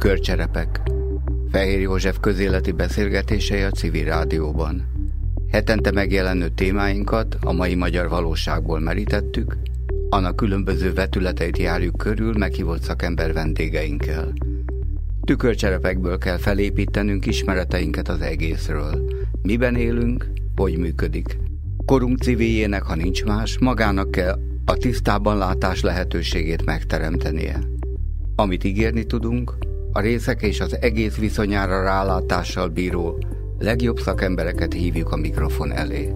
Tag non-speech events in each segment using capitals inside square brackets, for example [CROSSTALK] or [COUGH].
Tükörcserepek. Fehér József közéleti beszélgetései a civil rádióban. Hetente megjelenő témáinkat a mai magyar valóságból merítettük, annak különböző vetületeit járjuk körül meghívott szakember vendégeinkkel. Tükörcserepekből kell felépítenünk ismereteinket az egészről. Miben élünk, hogy működik. Korunk civiljének, ha nincs más, magának kell a tisztában látás lehetőségét megteremtenie. Amit ígérni tudunk, a részek és az egész viszonyára rálátással bíró legjobb szakembereket hívjuk a mikrofon elé.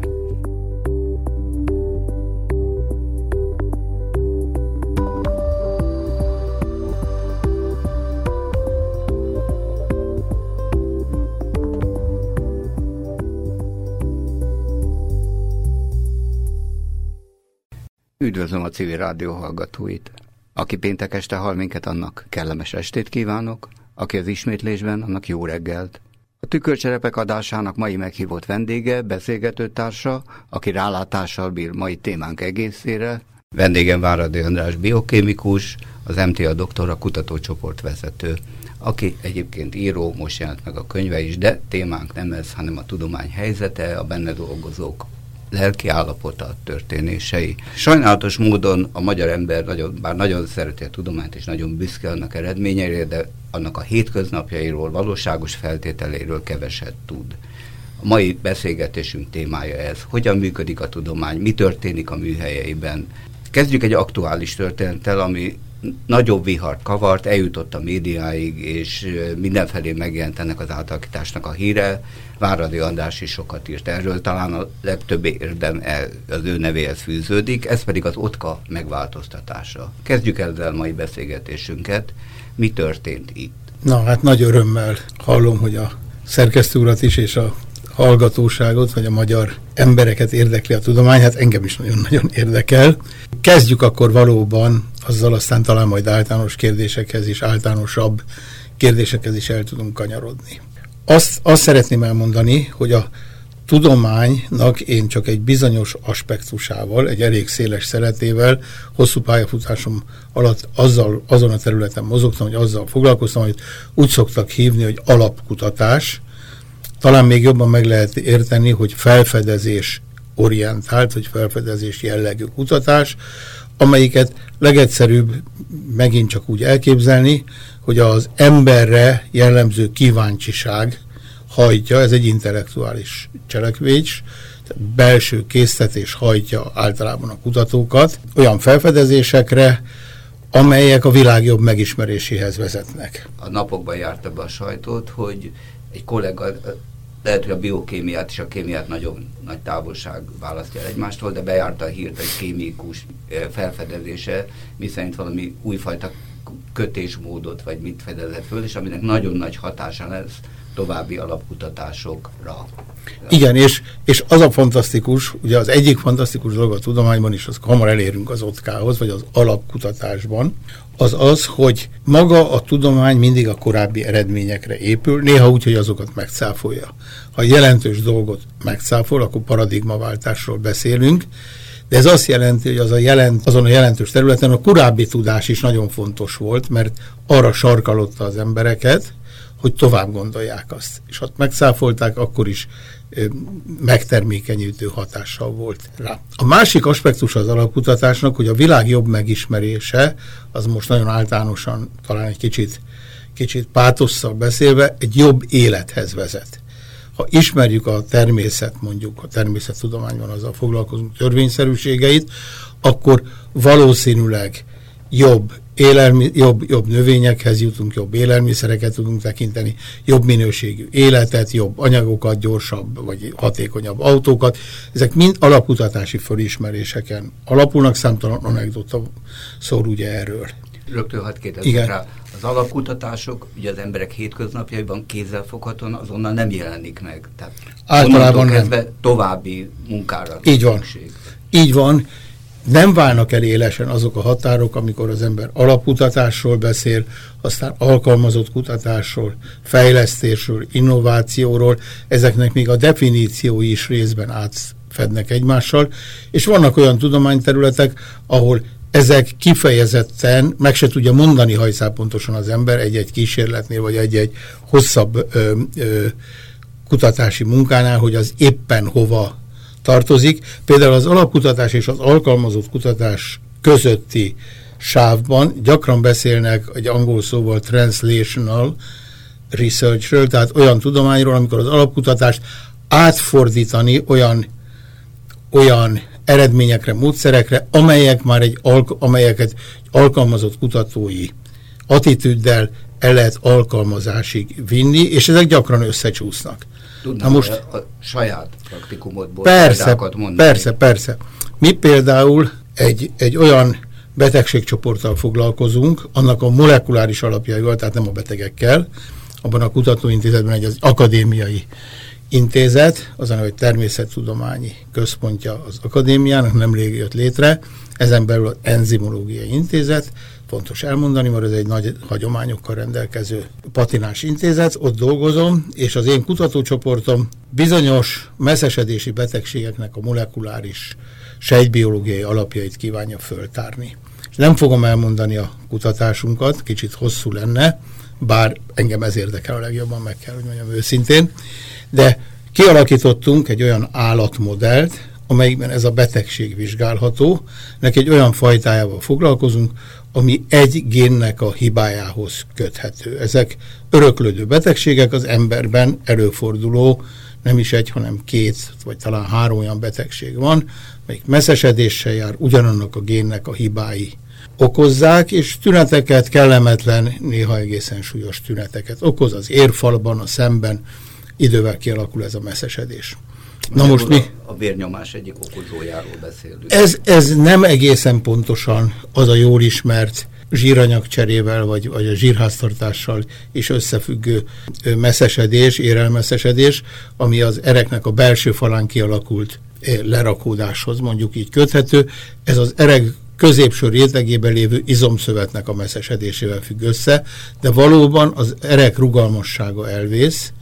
Üdvözlöm a civil rádió hallgatóit! Aki péntek este hall minket, annak kellemes estét kívánok, aki az ismétlésben, annak jó reggelt. A tükörcserepek adásának mai meghívott vendége, beszélgetőtársa, aki rálátással bír mai témánk egészére. Vendégem Váradi András biokémikus, az MTA doktora kutatócsoport vezető, aki egyébként író, most jelent meg a könyve is, de témánk nem ez, hanem a tudomány helyzete, a benne dolgozók lelki állapota, történései. Sajnálatos módon a magyar ember nagyon, bár nagyon szereti a tudományt, és nagyon büszke annak eredményeire, de annak a hétköznapjairól, valóságos feltételeiről keveset tud. A mai beszélgetésünk témája ez. Hogyan működik a tudomány, mi történik a műhelyeiben. Kezdjük egy aktuális történettel, ami nagyobb vihart kavart, eljutott a médiáig, és mindenfelé megjelent ennek az átalakításnak a híre. Váradi András is sokat írt erről, talán a legtöbb érdem az ő nevéhez fűződik, ez pedig az OTKA megváltoztatása. Kezdjük ezzel mai beszélgetésünket. Mi történt itt? Na, hát nagy örömmel hallom, hogy a szerkesztő urat is és a hallgatóságot, vagy a magyar embereket érdekli a tudomány, hát engem is nagyon-nagyon érdekel. Kezdjük akkor valóban azzal aztán talán majd általános kérdésekhez is, általánosabb kérdésekhez is el tudunk kanyarodni. Azt, azt szeretném elmondani, hogy a tudománynak én csak egy bizonyos aspektusával, egy elég széles szeretével, hosszú pályafutásom alatt azzal, azon a területen mozogtam, hogy azzal foglalkoztam, hogy úgy szoktak hívni, hogy alapkutatás. Talán még jobban meg lehet érteni, hogy felfedezés orientált, vagy felfedezés jellegű kutatás, amelyiket legegyszerűbb megint csak úgy elképzelni, hogy az emberre jellemző kíváncsiság hajtja, ez egy intellektuális cselekvés, belső késztetés hajtja általában a kutatókat olyan felfedezésekre, amelyek a világ jobb megismeréséhez vezetnek. A napokban járta be a sajtót, hogy egy kollega lehet, hogy a biokémiát és a kémiát nagyon nagy távolság választja el egymástól, de bejárta a hírt egy kémikus eh, felfedezése, miszerint valami újfajta kötésmódot, vagy mit fedezett föl, és aminek nagyon nagy hatása lesz további alapkutatásokra. Igen, és, és az a fantasztikus, ugye az egyik fantasztikus dolog a tudományban is, az hamar elérünk az otkához, vagy az alapkutatásban, az az, hogy maga a tudomány mindig a korábbi eredményekre épül, néha úgy, hogy azokat megcáfolja. Ha jelentős dolgot megcáfol, akkor paradigmaváltásról beszélünk, de ez azt jelenti, hogy az a jelent, azon a jelentős területen a korábbi tudás is nagyon fontos volt, mert arra sarkalotta az embereket, hogy tovább gondolják azt. És ha megszáfolták, akkor is megtermékenyítő hatással volt rá. A másik aspektus az alapkutatásnak, hogy a világ jobb megismerése, az most nagyon általánosan, talán egy kicsit, kicsit pátosszal beszélve, egy jobb élethez vezet. Ha ismerjük a természet, mondjuk a természettudományban azzal foglalkozunk törvényszerűségeit, akkor valószínűleg jobb élelmi, jobb, jobb növényekhez jutunk, jobb élelmiszereket tudunk tekinteni, jobb minőségű életet, jobb anyagokat, gyorsabb vagy hatékonyabb autókat. Ezek mind alapkutatási fölismeréseken alapulnak, számtalan anekdota szól ugye erről. Rögtön hadd kérdezzek rá. Az alapkutatások ugye az emberek hétköznapjaiban kézzelfoghatóan azonnal nem jelenik meg. Tehát Általában nem. további munkára Így van. Szükség. Így van nem válnak el élesen azok a határok, amikor az ember alapkutatásról beszél, aztán alkalmazott kutatásról, fejlesztésről, innovációról, ezeknek még a definíciói is részben átfednek egymással, és vannak olyan tudományterületek, ahol ezek kifejezetten meg se tudja mondani hajszál pontosan az ember egy-egy kísérletnél, vagy egy-egy hosszabb ö, ö, kutatási munkánál, hogy az éppen hova tartozik. Például az alapkutatás és az alkalmazott kutatás közötti sávban gyakran beszélnek egy angol szóval translational researchről, tehát olyan tudományról, amikor az alapkutatást átfordítani olyan, olyan eredményekre, módszerekre, amelyek már egy amelyeket egy alkalmazott kutatói attitűddel el lehet alkalmazásig vinni, és ezek gyakran összecsúsznak. Tudnám Na most, a, a saját praktikumodból persze, mondani. Persze, persze. Mi például egy, egy olyan betegségcsoporttal foglalkozunk, annak a molekuláris alapjaival, tehát nem a betegekkel, abban a kutatóintézetben egy az akadémiai intézet, az a természettudományi központja az akadémiának, nemrég jött létre, ezen belül az enzimológiai intézet, fontos elmondani, mert ez egy nagy hagyományokkal rendelkező patinás intézet, ott dolgozom, és az én kutatócsoportom bizonyos messzesedési betegségeknek a molekuláris sejtbiológiai alapjait kívánja föltárni. És nem fogom elmondani a kutatásunkat, kicsit hosszú lenne, bár engem ez érdekel a legjobban, meg kell, hogy mondjam őszintén, de kialakítottunk egy olyan állatmodellt, amelyikben ez a betegség vizsgálható, neki egy olyan fajtájával foglalkozunk, ami egy génnek a hibájához köthető. Ezek öröklődő betegségek az emberben előforduló, nem is egy, hanem két, vagy talán három olyan betegség van, melyik messzesedéssel jár, ugyanannak a génnek a hibái okozzák, és tüneteket, kellemetlen, néha egészen súlyos tüneteket okoz az érfalban, a szemben, idővel kialakul ez a messzesedés. Na most mi? A vérnyomás egyik okozójáról beszélünk. Ez, ez nem egészen pontosan az a jól ismert zsíranyagcserével, vagy, vagy a zsírháztartással is összefüggő messzesedés, érelmesszesedés, ami az ereknek a belső falán kialakult lerakódáshoz mondjuk így köthető. Ez az ereg középső rétegében lévő izomszövetnek a messzesedésével függ össze, de valóban az erek rugalmassága elvész,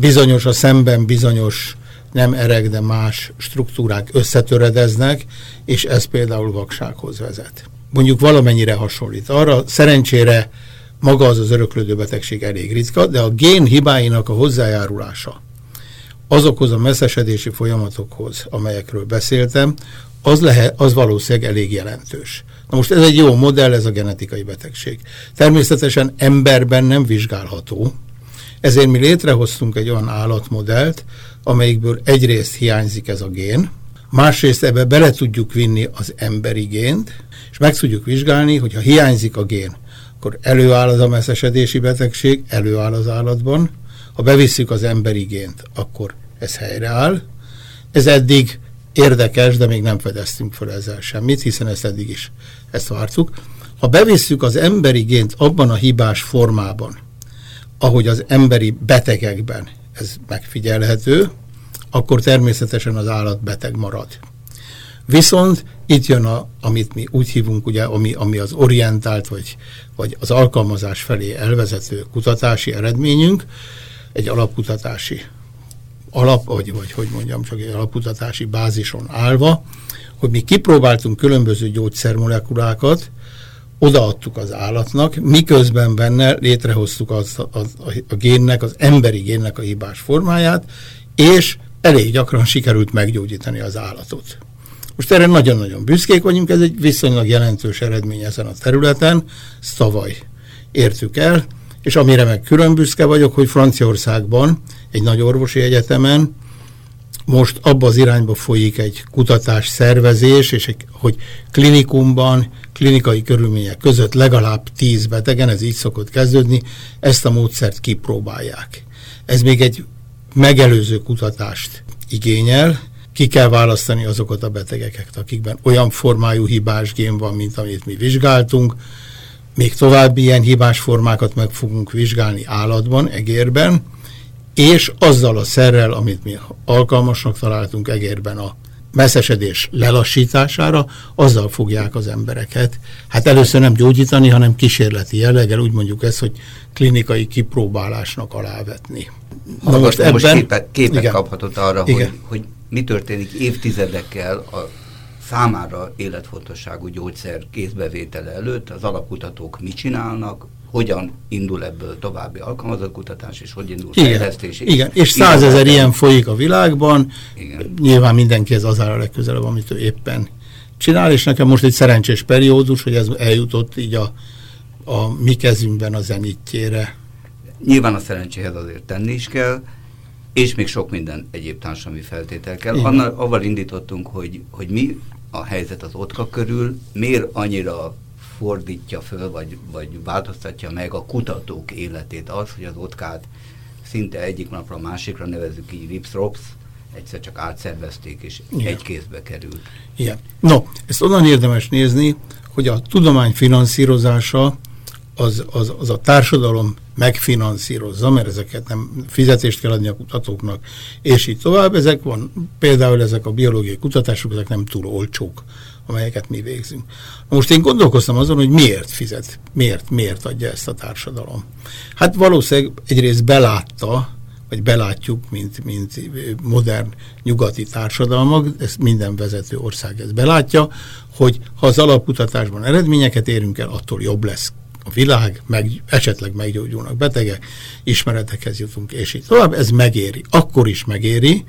bizonyos a szemben bizonyos nem ereg, de más struktúrák összetöredeznek, és ez például vaksághoz vezet. Mondjuk valamennyire hasonlít. Arra szerencsére maga az az öröklődő betegség elég ritka, de a gén hibáinak a hozzájárulása azokhoz a messzesedési folyamatokhoz, amelyekről beszéltem, az, lehet, az valószínűleg elég jelentős. Na most ez egy jó modell, ez a genetikai betegség. Természetesen emberben nem vizsgálható, ezért mi létrehoztunk egy olyan állatmodellt, amelyikből egyrészt hiányzik ez a gén, másrészt ebbe bele tudjuk vinni az emberi gént, és meg tudjuk vizsgálni, hogy ha hiányzik a gén, akkor előáll az a messzesedési betegség, előáll az állatban, ha bevisszük az emberi gént, akkor ez helyreáll. Ez eddig érdekes, de még nem fedeztünk fel ezzel semmit, hiszen ezt eddig is ezt vártuk. Ha bevisszük az emberi gént abban a hibás formában, ahogy az emberi betegekben ez megfigyelhető, akkor természetesen az állat beteg marad. Viszont itt jön, a, amit mi úgy hívunk, ugye, ami, ami az orientált, vagy, vagy az alkalmazás felé elvezető kutatási eredményünk, egy alapkutatási alap, vagy, vagy hogy mondjam, csak egy alapkutatási bázison állva, hogy mi kipróbáltunk különböző gyógyszermolekulákat, odaadtuk az állatnak, miközben benne létrehoztuk az, az, a, génnek, az emberi génnek a hibás formáját, és elég gyakran sikerült meggyógyítani az állatot. Most erre nagyon-nagyon büszkék vagyunk, ez egy viszonylag jelentős eredmény ezen a területen, szavaj értük el, és amire meg külön büszke vagyok, hogy Franciaországban, egy nagy orvosi egyetemen most abba az irányba folyik egy kutatás szervezés, és egy, hogy klinikumban, klinikai körülmények között legalább tíz betegen, ez így szokott kezdődni, ezt a módszert kipróbálják. Ez még egy megelőző kutatást igényel, ki kell választani azokat a betegeket, akikben olyan formájú hibás gén van, mint amit mi vizsgáltunk, még további ilyen hibás formákat meg fogunk vizsgálni állatban, egérben, és azzal a szerrel, amit mi alkalmasnak találtunk egérben a messzesedés lelassítására, azzal fogják az embereket. Hát először nem gyógyítani, hanem kísérleti jelleggel, úgy mondjuk ezt, hogy klinikai kipróbálásnak alávetni. Na most ebben... Most képet, képet igen, kaphatott arra, igen. Hogy, hogy mi történik évtizedekkel a számára életfontosságú gyógyszer kézbevétele előtt az alapkutatók mit csinálnak, hogyan indul ebből további alkalmazott kutatás, és hogy indul igen, fejlesztés. Igen, és százezer ilyen folyik a világban. Igen. Nyilván mindenki ez az áll a legközelebb, amit ő éppen csinál, és nekem most egy szerencsés periódus, hogy ez eljutott így a, a mi kezünkben a zenitjére. Nyilván a szerencséhez azért tenni is kell, és még sok minden egyéb társadalmi feltétel kell. Annal, avval indítottunk, hogy, hogy mi a helyzet az otka körül, miért annyira fordítja föl, vagy, vagy változtatja meg a kutatók életét az, hogy az otkát szinte egyik napra a másikra nevezzük így rips-rops, egyszer csak átszervezték, és Igen. egy kézbe került. Igen. No, ezt onnan érdemes nézni, hogy a tudomány finanszírozása az, az, az a társadalom megfinanszírozza, mert ezeket nem fizetést kell adni a kutatóknak, és így tovább. Ezek van, például ezek a biológiai kutatások, ezek nem túl olcsók, amelyeket mi végzünk. Most én gondolkoztam azon, hogy miért fizet, miért, miért adja ezt a társadalom. Hát valószínűleg egyrészt belátta, vagy belátjuk, mint, mint modern nyugati társadalmak, ezt minden vezető ország ezt belátja, hogy ha az alapkutatásban eredményeket érünk el, attól jobb lesz a világ, meg, esetleg meggyógyulnak betegek, ismeretekhez jutunk, és így tovább. Ez megéri. Akkor is megéri,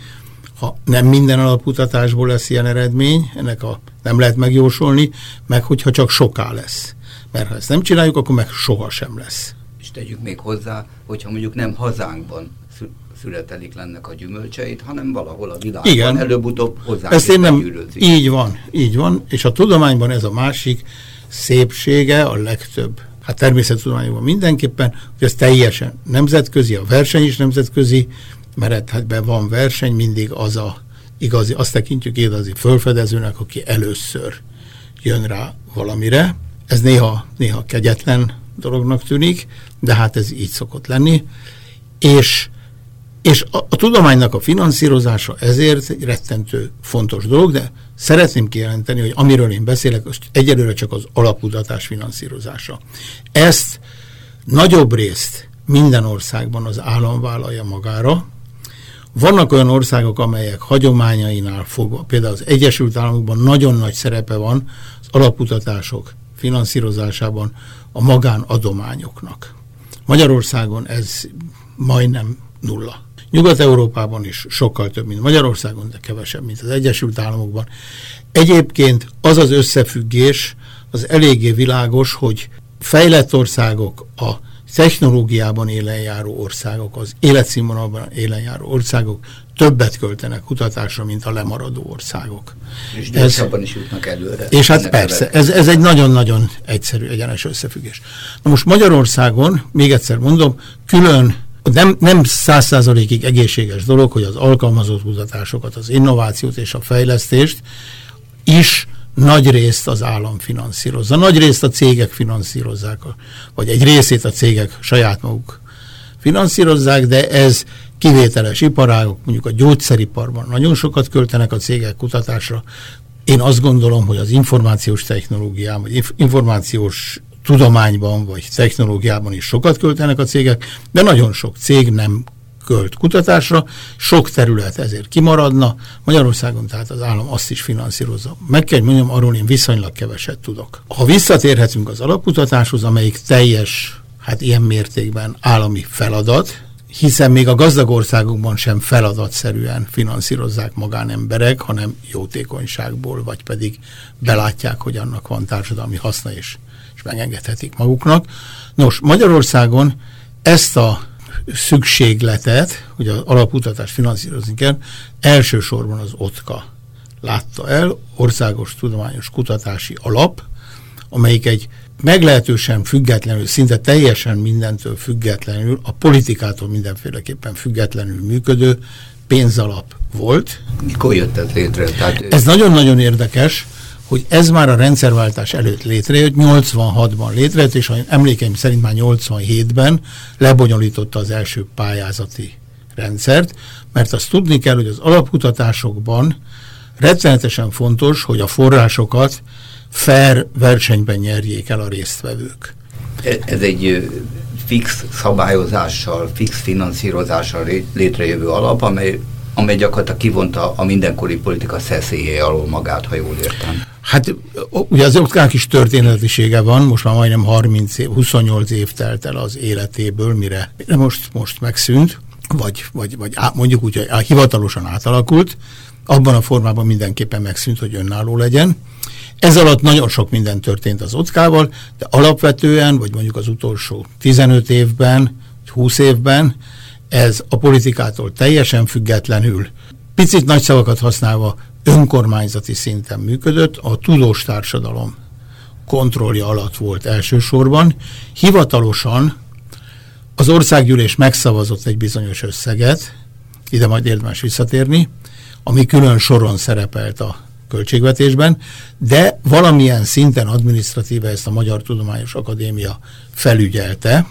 ha nem minden alapkutatásból lesz ilyen eredmény, ennek a, nem lehet megjósolni, meg hogyha csak soká lesz. Mert ha ezt nem csináljuk, akkor meg soha sem lesz. És tegyük még hozzá, hogyha mondjuk nem hazánkban születelik lennek a gyümölcseit, hanem valahol a világban Igen. előbb-utóbb hozzá. Ezt én nem, így van, így van, és a tudományban ez a másik szépsége a legtöbb hát természettudományokban mindenképpen, hogy ez teljesen nemzetközi, a verseny is nemzetközi, mert hát be van verseny, mindig az a igazi, azt tekintjük igazi fölfedezőnek, aki először jön rá valamire. Ez néha, néha kegyetlen dolognak tűnik, de hát ez így szokott lenni. És és a, a tudománynak a finanszírozása ezért egy rettentő fontos dolog, de szeretném kijelenteni, hogy amiről én beszélek, az egyelőre csak az alapkutatás finanszírozása. Ezt nagyobb részt minden országban az állam vállalja magára. Vannak olyan országok, amelyek hagyományainál fogva, például az Egyesült Államokban nagyon nagy szerepe van az alapkutatások finanszírozásában a magánadományoknak. Magyarországon ez majdnem nulla. Nyugat-Európában is sokkal több, mint Magyarországon, de kevesebb, mint az Egyesült Államokban. Egyébként az az összefüggés az eléggé világos, hogy fejlett országok, a technológiában élenjáró országok, az életszínvonalban élenjáró országok többet költenek kutatásra, mint a lemaradó országok. És gyorsabban is jutnak előre. És hát persze, ez, ez egy nagyon-nagyon egyszerű, egyenes összefüggés. Na most Magyarországon, még egyszer mondom, külön nem, nem száz százalékig egészséges dolog, hogy az alkalmazott kutatásokat, az innovációt és a fejlesztést is nagy részt az állam finanszírozza. Nagy részt a cégek finanszírozzák, vagy egy részét a cégek saját maguk finanszírozzák, de ez kivételes iparágok, mondjuk a gyógyszeriparban nagyon sokat költenek a cégek kutatásra. Én azt gondolom, hogy az információs technológiában, vagy információs tudományban vagy technológiában is sokat költenek a cégek, de nagyon sok cég nem költ kutatásra, sok terület ezért kimaradna. Magyarországon tehát az állam azt is finanszírozza. Meg kell, mondjam, arról én viszonylag keveset tudok. Ha visszatérhetünk az alapkutatáshoz, amelyik teljes, hát ilyen mértékben állami feladat, hiszen még a gazdag országokban sem feladatszerűen finanszírozzák magánemberek, hanem jótékonyságból, vagy pedig belátják, hogy annak van társadalmi haszna és és megengedhetik maguknak. Nos, Magyarországon ezt a szükségletet, hogy az alaputatást finanszírozni kell, elsősorban az OTKA látta el, Országos Tudományos Kutatási Alap, amelyik egy meglehetősen függetlenül, szinte teljesen mindentől függetlenül, a politikától mindenféleképpen függetlenül működő pénzalap volt. Mikor jött ez létre? Tehát... Ez nagyon-nagyon érdekes, hogy ez már a rendszerváltás előtt létrejött, 86-ban létrejött, és ha emlékeim szerint már 87-ben lebonyolította az első pályázati rendszert, mert azt tudni kell, hogy az alapkutatásokban rettenetesen fontos, hogy a forrásokat fair versenyben nyerjék el a résztvevők. E, ez egy fix szabályozással, fix finanszírozással létrejövő alap, amely amely gyakorlatilag kivonta a mindenkori politika szeszélyé alól magát, ha jól értem. Hát ugye az otkák is történetisége van, most már majdnem 30 év, 28 év telt el az életéből, mire, mire most, most megszűnt, vagy, vagy, vagy á, mondjuk úgy, hogy hivatalosan átalakult, abban a formában mindenképpen megszűnt, hogy önálló legyen. Ez alatt nagyon sok minden történt az ockával, de alapvetően, vagy mondjuk az utolsó 15 évben, vagy 20 évben, ez a politikától teljesen függetlenül, picit nagy szavakat használva önkormányzati szinten működött, a tudós társadalom kontrollja alatt volt elsősorban. Hivatalosan az országgyűlés megszavazott egy bizonyos összeget, ide majd érdemes visszatérni, ami külön soron szerepelt a költségvetésben, de valamilyen szinten adminisztratíve ezt a Magyar Tudományos Akadémia felügyelte,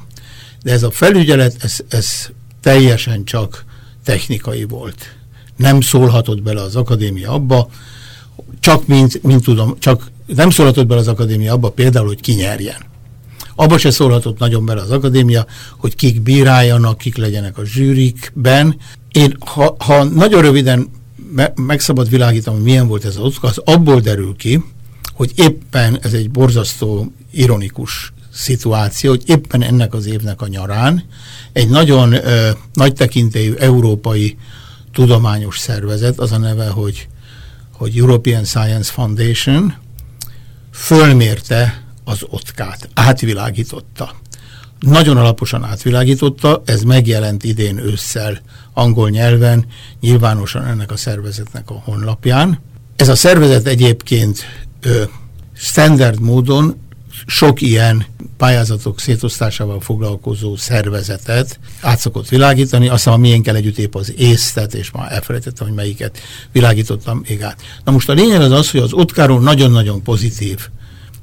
de ez a felügyelet, ez, ez teljesen csak technikai volt. Nem szólhatott bele az akadémia abba, csak mint, mint tudom, csak nem szólhatott bele az akadémia abba például, hogy ki nyerjen. Abba se szólhatott nagyon bele az akadémia, hogy kik bíráljanak, kik legyenek a zsűrikben. Én, ha, ha nagyon röviden me, meg szabad világítanom, hogy milyen volt ez az az abból derül ki, hogy éppen ez egy borzasztó ironikus szituáció, hogy éppen ennek az évnek a nyarán egy nagyon ö, nagy tekintélyű európai tudományos szervezet, az a neve, hogy, hogy European Science Foundation, fölmérte az otkát, átvilágította. Nagyon alaposan átvilágította, ez megjelent idén ősszel angol nyelven, nyilvánosan ennek a szervezetnek a honlapján. Ez a szervezet egyébként standard módon sok ilyen pályázatok szétosztásával foglalkozó szervezetet át szokott világítani, aztán a miénkkel együtt épp az észtet, és már elfelejtettem, hogy melyiket világítottam még át. Na most a lényeg az az, hogy az Otkáról nagyon-nagyon pozitív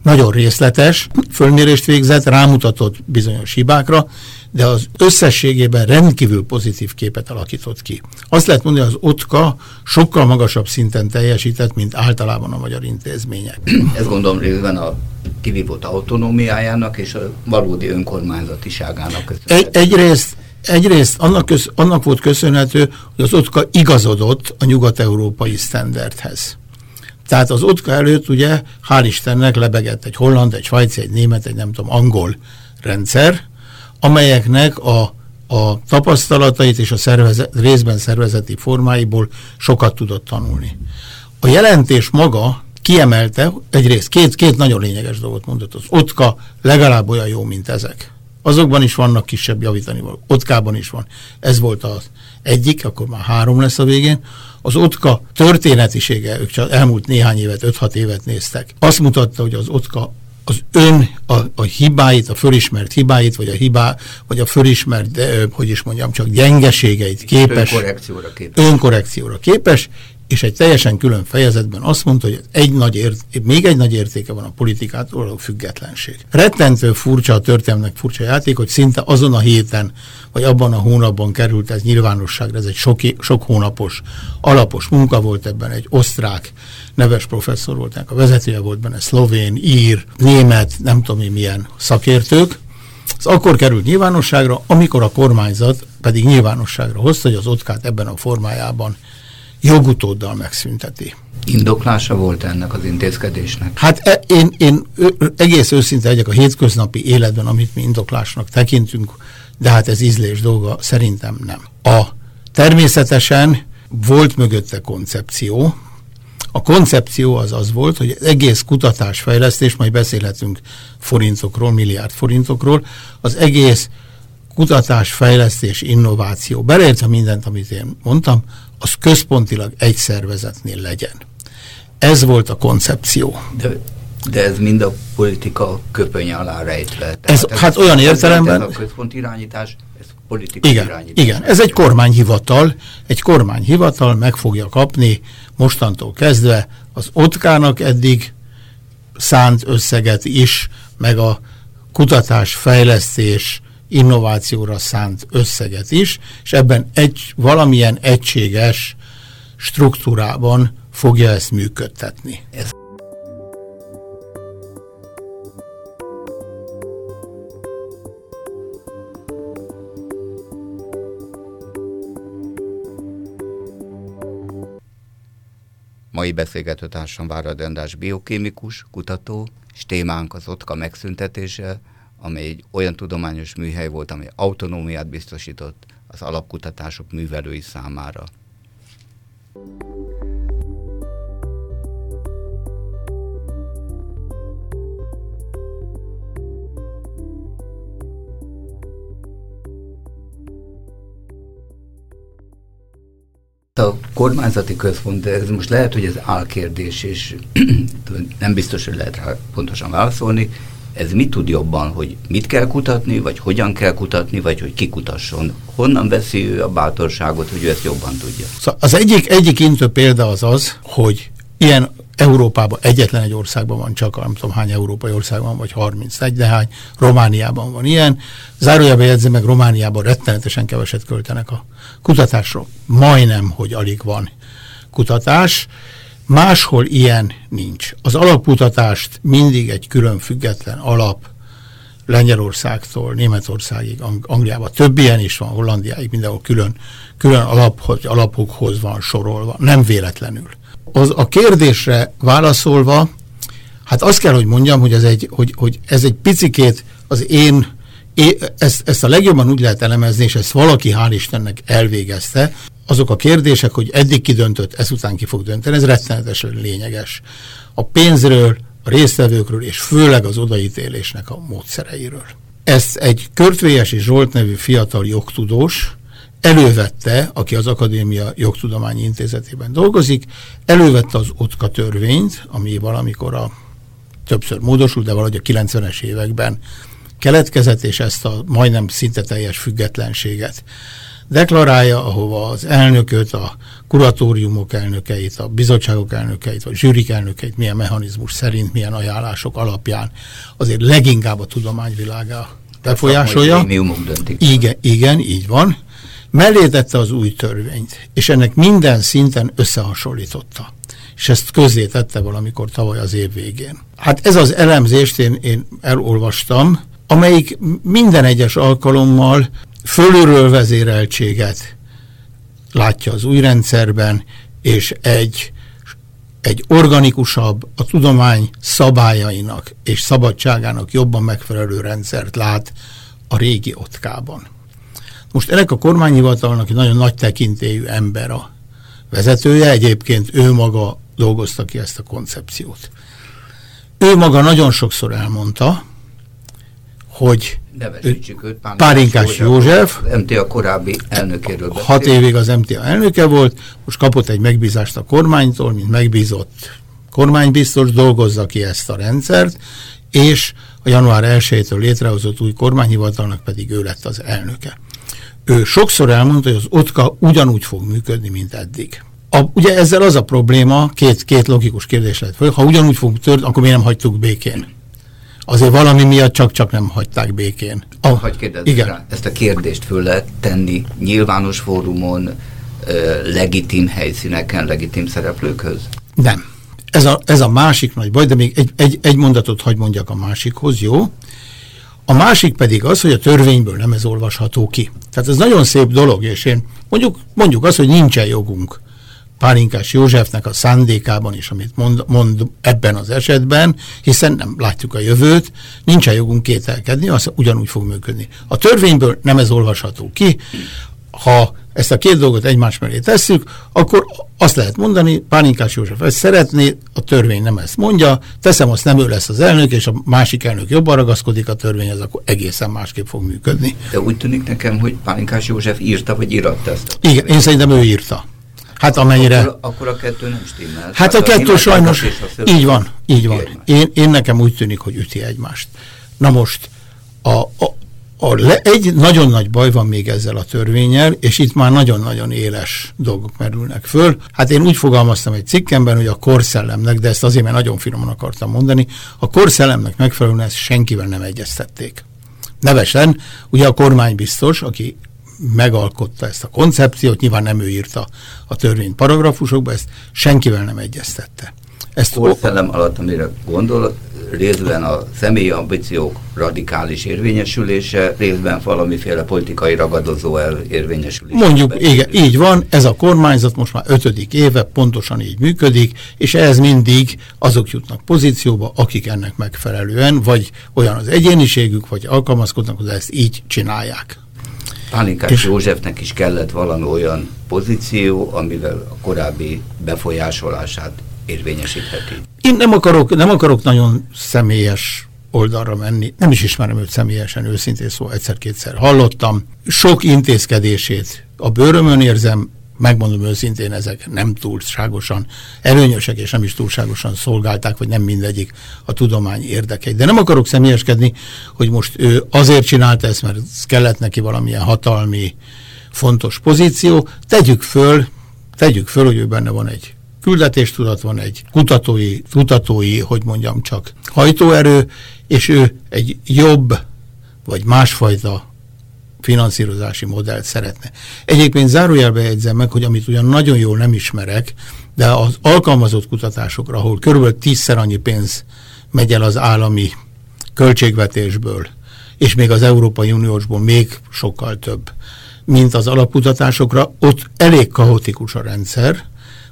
nagyon részletes fölmérést végzett, rámutatott bizonyos hibákra, de az összességében rendkívül pozitív képet alakított ki. Azt lehet mondani, hogy az OTKA sokkal magasabb szinten teljesített, mint általában a magyar intézmények. [CLEARS THROAT] Ez gondolom részben a kivívott autonómiájának és a valódi önkormányzatiságának. Egy, egyrészt, egyrészt annak, köz, annak volt köszönhető, hogy az OTKA igazodott a nyugat-európai standardhez. Tehát az OTKA előtt ugye, hál' Istennek lebegett egy holland, egy svájci, egy német, egy nem tudom, angol rendszer, amelyeknek a, a tapasztalatait és a szervezet, részben szervezeti formáiból sokat tudott tanulni. A jelentés maga kiemelte, egyrészt két, két nagyon lényeges dolgot mondott, az OTKA legalább olyan jó, mint ezek. Azokban is vannak kisebb javítani való. Otkában is van. Ez volt az egyik, akkor már három lesz a végén. Az Otka történetisége, ők csak elmúlt néhány évet, 5-6 évet néztek. Azt mutatta, hogy az Otka az ön a, a hibáit, a fölismert hibáit, vagy a hibá, vagy a fölismert, de, hogy is mondjam, csak gyengeségeit képes. Önkorrekcióra képes. Önkorrekcióra képes, és egy teljesen külön fejezetben azt mondta, hogy egy nagy ért, még egy nagy értéke van a politikától a függetlenség. Rettentő furcsa a történelmnek furcsa játék, hogy szinte azon a héten, vagy abban a hónapban került ez nyilvánosságra, ez egy sok, sok hónapos, alapos munka volt ebben, egy osztrák neves professzor volt, a vezetője volt benne, szlovén, ír, német, nem tudom én milyen szakértők, ez akkor került nyilvánosságra, amikor a kormányzat pedig nyilvánosságra hozta, hogy az otkát ebben a formájában jogutóddal megszünteti. Indoklása volt ennek az intézkedésnek? Hát e, én, én egész őszinte egyek a hétköznapi életben, amit mi indoklásnak tekintünk, de hát ez ízlés dolga, szerintem nem. A természetesen volt mögötte koncepció, a koncepció az az volt, hogy az egész kutatásfejlesztés, majd beszélhetünk forintokról, milliárd forintokról, az egész kutatásfejlesztés, innováció, beleértve mindent, amit én mondtam, az központilag egy szervezetnél legyen. Ez volt a koncepció. De, de ez mind a politika köpöny alá rejtve. Ez, ez, hát olyan értelemben... Ez a központi irányítás, ez politikai igen, irányítás. Igen, ez egy kormányhivatal, egy kormányhivatal meg fogja kapni mostantól kezdve az otkának eddig szánt összeget is, meg a kutatás, fejlesztés, innovációra szánt összeget is, és ebben egy valamilyen egységes struktúrában fogja ezt működtetni. Ez Mai beszélgetőtársam Várad András biokémikus, kutató, és témánk az OTKA megszüntetése, amely egy olyan tudományos műhely volt, amely autonómiát biztosított az alapkutatások művelői számára. A kormányzati központ, de ez most lehet, hogy ez álkérdés, és [CLEARS THROAT] nem biztos, hogy lehet rá pontosan válaszolni. Ez mit tud jobban, hogy mit kell kutatni, vagy hogyan kell kutatni, vagy hogy kikutasson? Honnan veszi ő a bátorságot, hogy ő ezt jobban tudja? Szóval az egyik, egyik intő példa az az, hogy ilyen Európában egyetlen egy országban van csak, nem tudom hány európai országban, vagy 31, de hány, Romániában van ilyen. Zárójában jegyzem meg, Romániában rettenetesen keveset költenek a kutatásról. Majdnem, hogy alig van kutatás. Máshol ilyen nincs. Az alapkutatást mindig egy külön független alap Lengyelországtól Németországig, Angliában több ilyen is van, Hollandiáig, mindenhol külön, külön alaphoz, alapokhoz van sorolva, nem véletlenül. Az a kérdésre válaszolva, hát azt kell, hogy mondjam, hogy ez egy, hogy, hogy ez egy picikét az én, én ezt, ezt a legjobban úgy lehet elemezni, és ezt valaki hál' Istennek elvégezte, azok a kérdések, hogy eddig kidöntött, ezután ki fog dönteni, ez rettenetesen lényeges. A pénzről, a résztvevőkről, és főleg az odaítélésnek a módszereiről. Ezt egy Körtvélyes és Zsolt nevű fiatal jogtudós, elővette, aki az Akadémia Jogtudományi Intézetében dolgozik, elővette az OTKA törvényt, ami valamikor a többször módosult, de valahogy a 90-es években keletkezett, és ezt a majdnem szinte teljes függetlenséget deklarálja, ahova az elnököt, a kuratóriumok elnökeit, a bizottságok elnökeit, vagy zsűrik elnökeit milyen mechanizmus szerint, milyen ajánlások alapján azért leginkább a tudományvilága befolyásolja. Igen, igen, így van mellé tette az új törvényt, és ennek minden szinten összehasonlította. És ezt közzé tette valamikor tavaly az év végén. Hát ez az elemzést én, én elolvastam, amelyik minden egyes alkalommal fölülről vezéreltséget látja az új rendszerben, és egy, egy organikusabb, a tudomány szabályainak és szabadságának jobban megfelelő rendszert lát a régi otkában. Most ennek a kormányhivatalnak egy nagyon nagy tekintélyű ember a vezetője, egyébként ő maga dolgozta ki ezt a koncepciót. Ő maga nagyon sokszor elmondta, hogy őt, Párinkás József, József MTA korábbi elnökéről beszél. Hat évig az MTA elnöke volt, most kapott egy megbízást a kormánytól, mint megbízott kormánybiztos, dolgozza ki ezt a rendszert, és a január 1-től létrehozott új kormányhivatalnak pedig ő lett az elnöke ő sokszor elmondta, hogy az OTKA ugyanúgy fog működni, mint eddig. A, ugye ezzel az a probléma, két, két logikus kérdés lett föl, ha ugyanúgy fog történni, akkor miért nem hagytuk békén? Azért valami miatt csak-csak nem hagyták békén. A, Hagy igen. Rá, ezt a kérdést föl lehet tenni nyilvános fórumon, ö, legitim helyszíneken, legitim szereplőkhöz? Nem. Ez a, ez a másik nagy baj, de még egy, egy, egy mondatot hagy mondjak a másikhoz, jó? A másik pedig az, hogy a törvényből nem ez olvasható ki. Tehát ez nagyon szép dolog, és én mondjuk, mondjuk azt, hogy nincsen jogunk Pálinkás Józsefnek a szándékában is, amit mond, mond ebben az esetben, hiszen nem látjuk a jövőt, nincsen jogunk kételkedni, az ugyanúgy fog működni. A törvényből nem ez olvasható ki, ha ezt a két dolgot egymás mellé tesszük, akkor azt lehet mondani, Pálinkás József ezt szeretné, a törvény nem ezt mondja, teszem, azt nem ő lesz az elnök, és a másik elnök jobban ragaszkodik a törvényhez, akkor egészen másképp fog működni. De úgy tűnik nekem, hogy Pálinkás József írta, vagy íratta ezt. Igen, én szerintem ő írta. Hát amennyire... Akkor, akkor a kettő nem stimmel. Hát, hát a, a kettő sajnos... Így van, így van. Én, én nekem úgy tűnik, hogy üti egymást. Na most, a, a, a le, egy nagyon nagy baj van még ezzel a törvényel, és itt már nagyon-nagyon éles dolgok merülnek föl. Hát én úgy fogalmaztam egy cikkemben, hogy a korszellemnek, de ezt azért, mert nagyon finoman akartam mondani, a korszellemnek megfelelően ezt senkivel nem egyeztették. Nevesen, ugye a kormány biztos, aki megalkotta ezt a koncepciót, nyilván nem ő írta a törvény paragrafusokba, ezt senkivel nem egyeztette. Ezt Korszellem alatt, amire gondol, részben a személyi ambíciók radikális érvényesülése, részben valamiféle politikai ragadozó érvényesülése. Mondjuk, igen, így van, ez a kormányzat most már ötödik éve pontosan így működik, és ehhez mindig azok jutnak pozícióba, akik ennek megfelelően, vagy olyan az egyéniségük, vagy alkalmazkodnak, hogy ezt így csinálják. Pálinkás és Józsefnek is kellett valami olyan pozíció, amivel a korábbi befolyásolását érvényesítheti. Én nem akarok, nem akarok nagyon személyes oldalra menni. Nem is ismerem őt személyesen, őszintén szó egyszer-kétszer hallottam. Sok intézkedését a bőrömön érzem, megmondom őszintén, ezek nem túlságosan előnyösek, és nem is túlságosan szolgálták, vagy nem mindegyik a tudomány érdekei. De nem akarok személyeskedni, hogy most ő azért csinálta ezt, mert kellett neki valamilyen hatalmi, fontos pozíció. Tegyük föl, tegyük föl, hogy ő benne van egy küldetéstudat, van egy kutatói, kutatói, hogy mondjam csak, hajtóerő, és ő egy jobb, vagy másfajta finanszírozási modellt szeretne. Egyébként zárójelbe jegyzem meg, hogy amit ugyan nagyon jól nem ismerek, de az alkalmazott kutatásokra, ahol körülbelül tízszer annyi pénz megy el az állami költségvetésből, és még az Európai Uniósból még sokkal több, mint az alapkutatásokra, ott elég kaotikus a rendszer,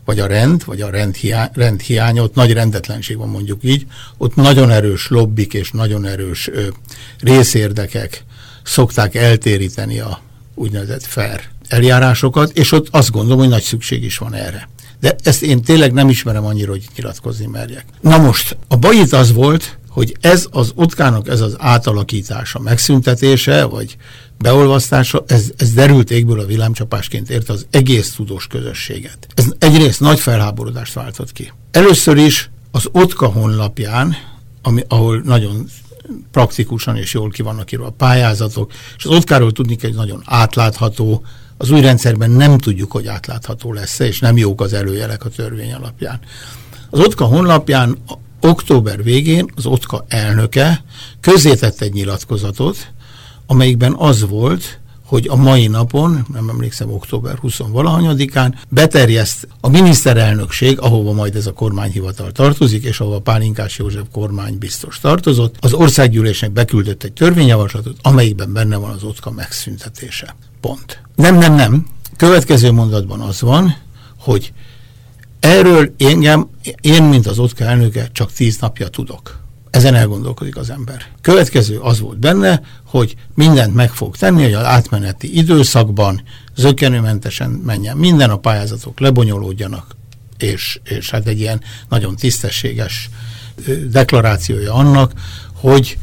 vagy a rend, vagy a rendhiány, rendhiány, ott nagy rendetlenség van mondjuk így, ott nagyon erős lobbik és nagyon erős ö, részérdekek szokták eltéríteni a úgynevezett fair eljárásokat, és ott azt gondolom, hogy nagy szükség is van erre. De ezt én tényleg nem ismerem annyira, hogy nyilatkozni merjek. Na most, a baj itt az volt, hogy ez az otkának, ez az átalakítása, megszüntetése, vagy beolvasztása, ez, ez derült égből a villámcsapásként érte az egész tudós közösséget. Ez egyrészt nagy felháborodást váltott ki. Először is az OTKA honlapján, ami, ahol nagyon praktikusan és jól ki vannak írva a pályázatok, és az OTKA-ról tudni kell, hogy nagyon átlátható, az új rendszerben nem tudjuk, hogy átlátható lesz és nem jók az előjelek a törvény alapján. Az OTKA honlapján október végén az OTKA elnöke közzétett egy nyilatkozatot, amelyikben az volt, hogy a mai napon, nem emlékszem, október 20 valahanyadikán, beterjeszt a miniszterelnökség, ahova majd ez a kormányhivatal tartozik, és ahova Pálinkás József kormány biztos tartozott, az országgyűlésnek beküldött egy törvényjavaslatot, amelyikben benne van az OTKA megszüntetése. Pont. Nem, nem, nem. Következő mondatban az van, hogy erről engem, én, mint az OTKA elnöke, csak tíz napja tudok. Ezen elgondolkodik az ember. Következő az volt benne, hogy mindent meg fog tenni, hogy az átmeneti időszakban zökkenőmentesen menjen minden, a pályázatok lebonyolódjanak, és, és hát egy ilyen nagyon tisztességes deklarációja annak, hogy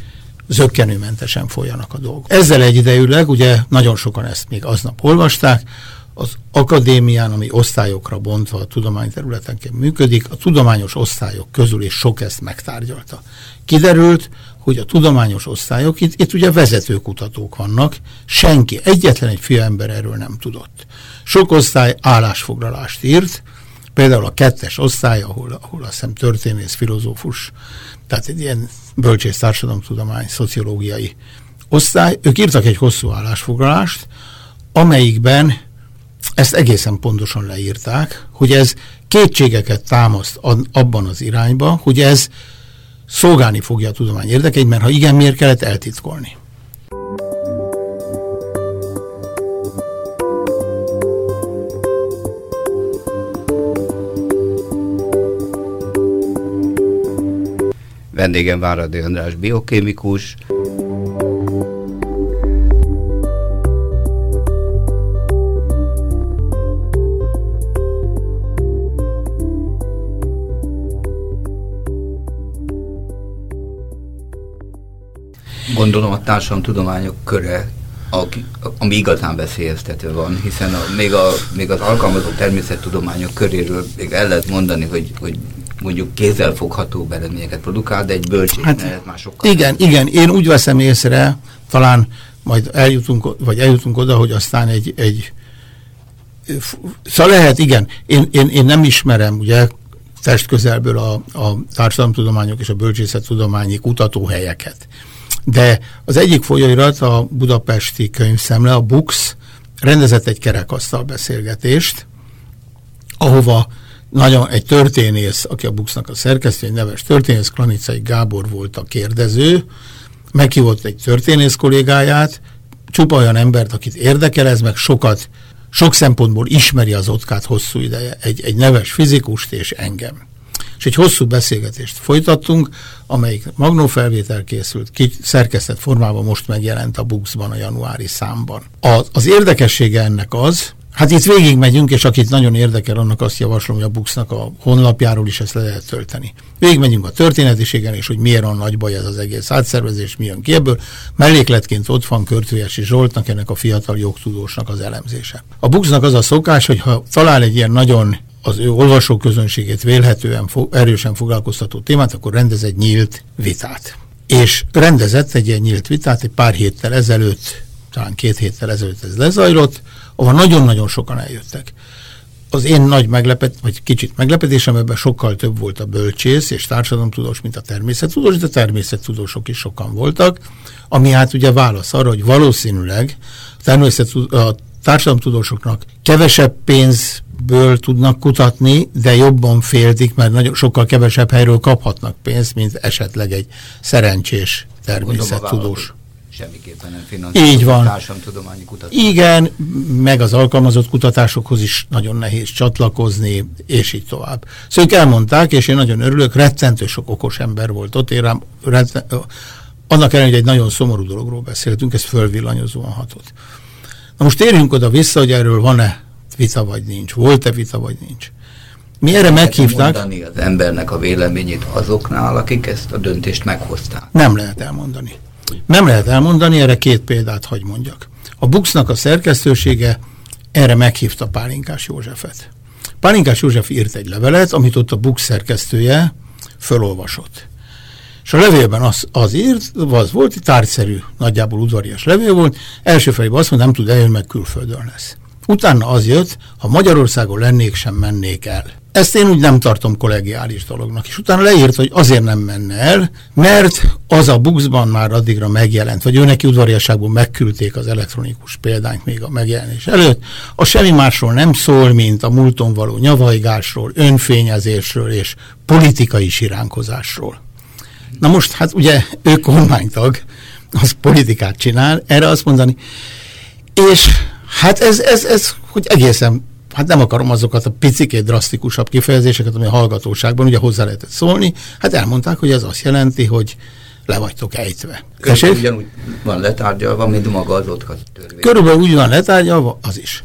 zöggenőmentesen folyanak a dolgok. Ezzel egyidejűleg, ugye nagyon sokan ezt még aznap olvasták, az akadémián, ami osztályokra bontva a tudományterületenként működik, a tudományos osztályok közül is sok ezt megtárgyalta. Kiderült, hogy a tudományos osztályok, itt, itt ugye vezetőkutatók vannak, senki, egyetlen egy ember erről nem tudott. Sok osztály állásfoglalást írt, például a kettes osztály, ahol, ahol azt hiszem történész, filozófus, tehát egy ilyen bölcsész társadalomtudomány, szociológiai osztály, ők írtak egy hosszú állásfoglalást, amelyikben ezt egészen pontosan leírták, hogy ez kétségeket támaszt abban az irányba, hogy ez szolgálni fogja a tudomány érdekeit, mert ha igen, miért kellett eltitkolni? Vendégem Váradi András biokémikus. Gondolom a társadalomtudományok köre, aki, ami igazán veszélyeztető van, hiszen a, még, a, még az alkalmazott természettudományok köréről még el lehet mondani, hogy, hogy mondjuk kézzelfogható eredményeket produkál, de egy bölcsész hát, már sokkal. Igen, nem. igen, én úgy veszem észre, talán majd eljutunk, vagy eljutunk oda, hogy aztán egy, egy szóval lehet, igen, én, én, én nem ismerem, ugye, testközelből a, a társadalomtudományok és a bölcsészettudományi kutatóhelyeket. De az egyik folyóirat, a budapesti könyvszemle, a BUX, rendezett egy kerekasztal beszélgetést, ahova nagyon egy történész, aki a Buxnak a szerkesztő, egy neves történész, Klanicai Gábor volt a kérdező, meghívott egy történész kollégáját, csupa olyan embert, akit érdekel, ez meg sokat, sok szempontból ismeri az otkát hosszú ideje, egy, egy neves fizikust és engem. És egy hosszú beszélgetést folytattunk, amelyik magnófelvétel készült, ki, szerkesztett formában most megjelent a Buxban a januári számban. Az, az érdekessége ennek az, Hát itt végigmegyünk, és akit nagyon érdekel, annak azt javaslom, hogy a Buxnak a honlapjáról is ezt le lehet tölteni. Végigmegyünk a történetiségen, és hogy miért a nagy baj ez az egész átszervezés, mi jön ki ebből. Mellékletként ott van Körtőjesi Zsoltnak, ennek a fiatal jogtudósnak az elemzése. A Buxnak az a szokás, hogy ha talál egy ilyen nagyon az ő olvasóközönségét vélhetően fo- erősen foglalkoztató témát, akkor rendez egy nyílt vitát. És rendezett egy ilyen nyílt vitát egy pár héttel ezelőtt, talán két héttel ezelőtt ez lezajlott, ahol nagyon-nagyon sokan eljöttek. Az én nagy meglepet, vagy kicsit meglepetésem, ebben sokkal több volt a bölcsész és társadalomtudós, mint a természettudós, de természettudósok is sokan voltak, ami hát ugye válasz arra, hogy valószínűleg a, a társadalomtudósoknak kevesebb pénzből tudnak kutatni, de jobban féltik, mert nagyon, sokkal kevesebb helyről kaphatnak pénzt, mint esetleg egy szerencsés természettudós semmiképpen nem finanszírozó Így van. társadalomtudományi kutatás. Igen, meg az alkalmazott kutatásokhoz is nagyon nehéz csatlakozni, és így tovább. Szóval ők elmondták, és én nagyon örülök, rettentő sok okos ember volt ott, én rám, retten, annak ellenére, hogy egy nagyon szomorú dologról beszéltünk, ez fölvillanyozóan hatott. Na most térjünk oda vissza, hogy erről van-e vita vagy nincs, volt-e vita vagy nincs. Mi erre meghívták. mondani az embernek a véleményét azoknál, akik ezt a döntést meghozták. Nem lehet elmondani. Nem lehet elmondani, erre két példát hagy mondjak. A Buxnak a szerkesztősége erre meghívta Pálinkás Józsefet. Pálinkás József írt egy levelet, amit ott a Bux szerkesztője fölolvasott. És a levélben az, az írt, az volt, tárgyszerű, nagyjából udvarias levél volt, első felében azt mondta, nem tud eljönni, meg külföldön lesz. Utána az jött, ha Magyarországon lennék, sem mennék el. Ezt én úgy nem tartom kollegiális dolognak. És utána leírt, hogy azért nem menne el, mert az a buxban már addigra megjelent, vagy ő neki udvariasságból megküldték az elektronikus példányt még a megjelenés előtt. A semmi másról nem szól, mint a múlton való nyavajgásról, önfényezésről és politikai siránkozásról. Na most, hát ugye ő kormánytag, az politikát csinál, erre azt mondani, és hát ez, ez, ez hogy egészen hát nem akarom azokat a picikét drasztikusabb kifejezéseket, ami a hallgatóságban ugye hozzá lehetett szólni, hát elmondták, hogy ez azt jelenti, hogy le vagytok ejtve. Körülbelül ugyanúgy van letárgyalva, mint maga az ott törvény. Körülbelül úgy van letárgyalva, az is.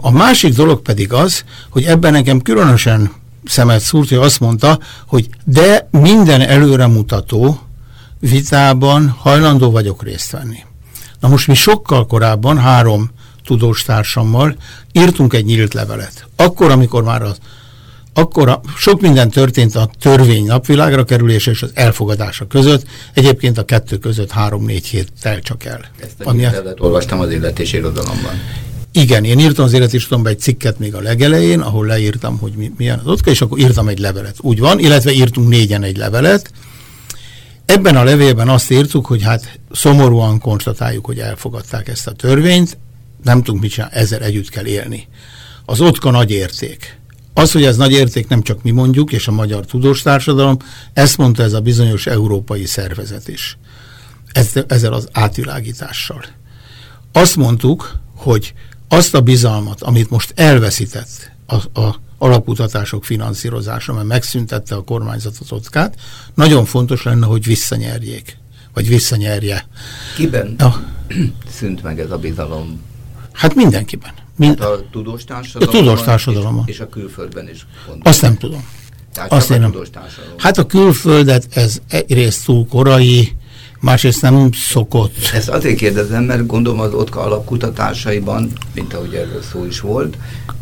A másik dolog pedig az, hogy ebben nekem különösen szemet szúrt, hogy azt mondta, hogy de minden előremutató vitában hajlandó vagyok részt venni. Na most mi sokkal korábban, három tudós társammal írtunk egy nyílt levelet. Akkor, amikor már az akkor a, sok minden történt a törvény napvilágra kerülése és az elfogadása között. Egyébként a kettő között három-négy hét tel csak el. Ezt a ami levelet olvastam az életés irodalomban. Igen, én írtam az életésirodalomban egy cikket még a legelején, ahol leírtam, hogy mi, milyen az otka, és akkor írtam egy levelet. Úgy van, illetve írtunk négyen egy levelet. Ebben a levélben azt írtuk, hogy hát szomorúan konstatáljuk, hogy elfogadták ezt a törvényt, nem tudunk mit csinálni, ezzel együtt kell élni. Az otka nagy érték. Az, hogy ez nagy érték, nem csak mi mondjuk, és a magyar tudós társadalom, ezt mondta ez a bizonyos európai szervezet is. Ezzel az átvilágítással. Azt mondtuk, hogy azt a bizalmat, amit most elveszített a, a alapkutatások finanszírozása, mert megszüntette a kormányzatot otkát, nagyon fontos lenne, hogy visszanyerjék, vagy visszanyerje. Kiben ja. [CLEARS THROAT] szűnt meg ez a bizalom? Hát mindenkiben. Mind... Hát a tudós társadalomban? A tudós társadalomban. És, és a külföldben is. Gondolom. Azt nem tudom. Tehát Azt nem. Hát a külföldet ez egyrészt túl korai, másrészt nem szokott. Ezt azért kérdezem, mert gondolom az OTKA alapkutatásaiban, mint ahogy erről szó is volt,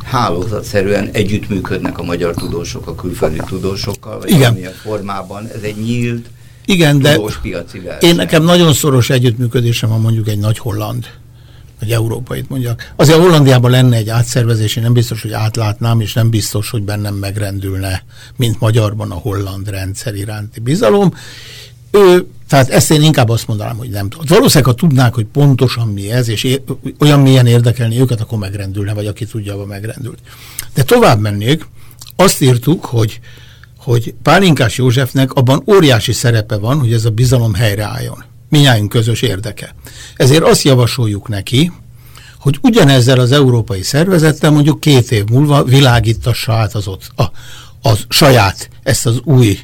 hálózatszerűen együttműködnek a magyar tudósok a külföldi tudósokkal, vagy Igen. a formában. Ez egy nyílt Igen, de piaci verseny. én nekem nagyon szoros együttműködésem van mondjuk egy nagy holland vagy európait mondjak. Azért Hollandiában lenne egy átszervezés, én nem biztos, hogy átlátnám, és nem biztos, hogy bennem megrendülne, mint magyarban a holland rendszer iránti bizalom. Ő, tehát ezt én inkább azt mondanám, hogy nem tudom. Valószínűleg, ha tudnák, hogy pontosan mi ez, és olyan milyen érdekelni őket, akkor megrendülne, vagy aki tudja, abban megrendült. De tovább mennék, azt írtuk, hogy, hogy Pálinkás Józsefnek abban óriási szerepe van, hogy ez a bizalom helyreálljon. Minnyájunk közös érdeke. Ezért azt javasoljuk neki, hogy ugyanezzel az európai szervezettel mondjuk két év múlva világítassa át az, ott, a, az saját, ezt az új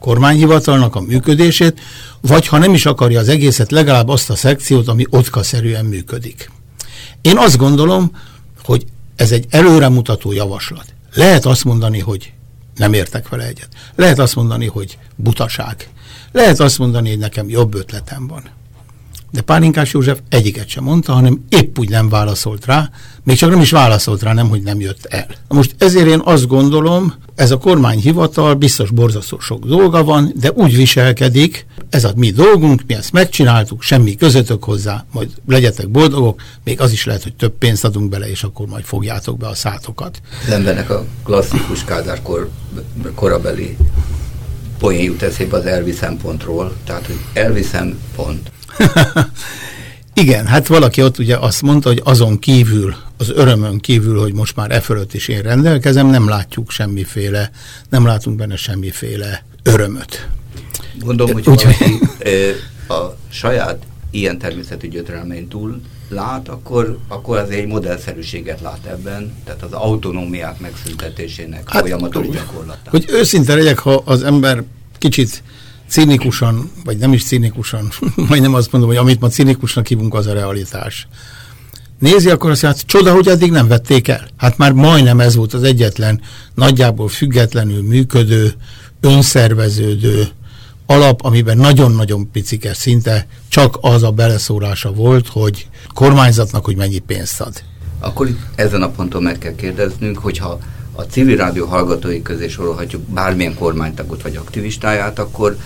kormányhivatalnak a működését, vagy ha nem is akarja az egészet, legalább azt a szekciót, ami otkaszerűen működik. Én azt gondolom, hogy ez egy előremutató javaslat. Lehet azt mondani, hogy nem értek vele egyet. Lehet azt mondani, hogy butaság. Lehet azt mondani, hogy nekem jobb ötletem van. De Pálinkás József egyiket sem mondta, hanem épp úgy nem válaszolt rá, még csak nem is válaszolt rá, nem, hogy nem jött el. Most ezért én azt gondolom, ez a kormányhivatal biztos borzasztó sok dolga van, de úgy viselkedik, ez a mi dolgunk, mi ezt megcsináltuk, semmi közöttök hozzá, majd legyetek boldogok, még az is lehet, hogy több pénzt adunk bele, és akkor majd fogjátok be a szátokat. Az embernek a klasszikus Kádár kor, korabeli poén jut eszébe az elviszem pontról, tehát hogy elviszem pont. [LAUGHS] Igen, hát valaki ott ugye azt mondta, hogy azon kívül, az örömön kívül, hogy most már e fölött is én rendelkezem, nem látjuk semmiféle, nem látunk benne semmiféle örömöt. Gondolom, hogy Úgy, valaki a saját ilyen természetű gyötrelmein túl lát, akkor, akkor azért egy modellszerűséget lát ebben, tehát az autonómiák megszüntetésének hát, folyamatos gyakorlatán. Hogy őszinte legyek, ha az ember kicsit cinikusan, vagy nem is cinikusan, [LAUGHS] majdnem azt mondom, hogy amit ma cinikusnak hívunk, az a realitás. Nézi, akkor azt mondja, hát csoda, hogy eddig nem vették el. Hát már majdnem ez volt az egyetlen nagyjából függetlenül működő, önszerveződő alap, amiben nagyon-nagyon picike szinte csak az a beleszólása volt, hogy kormányzatnak, hogy mennyi pénzt ad. Akkor itt ezen a ponton meg kell kérdeznünk, hogyha a civil rádió hallgatói közé sorolhatjuk bármilyen kormánytagot vagy aktivistáját, akkor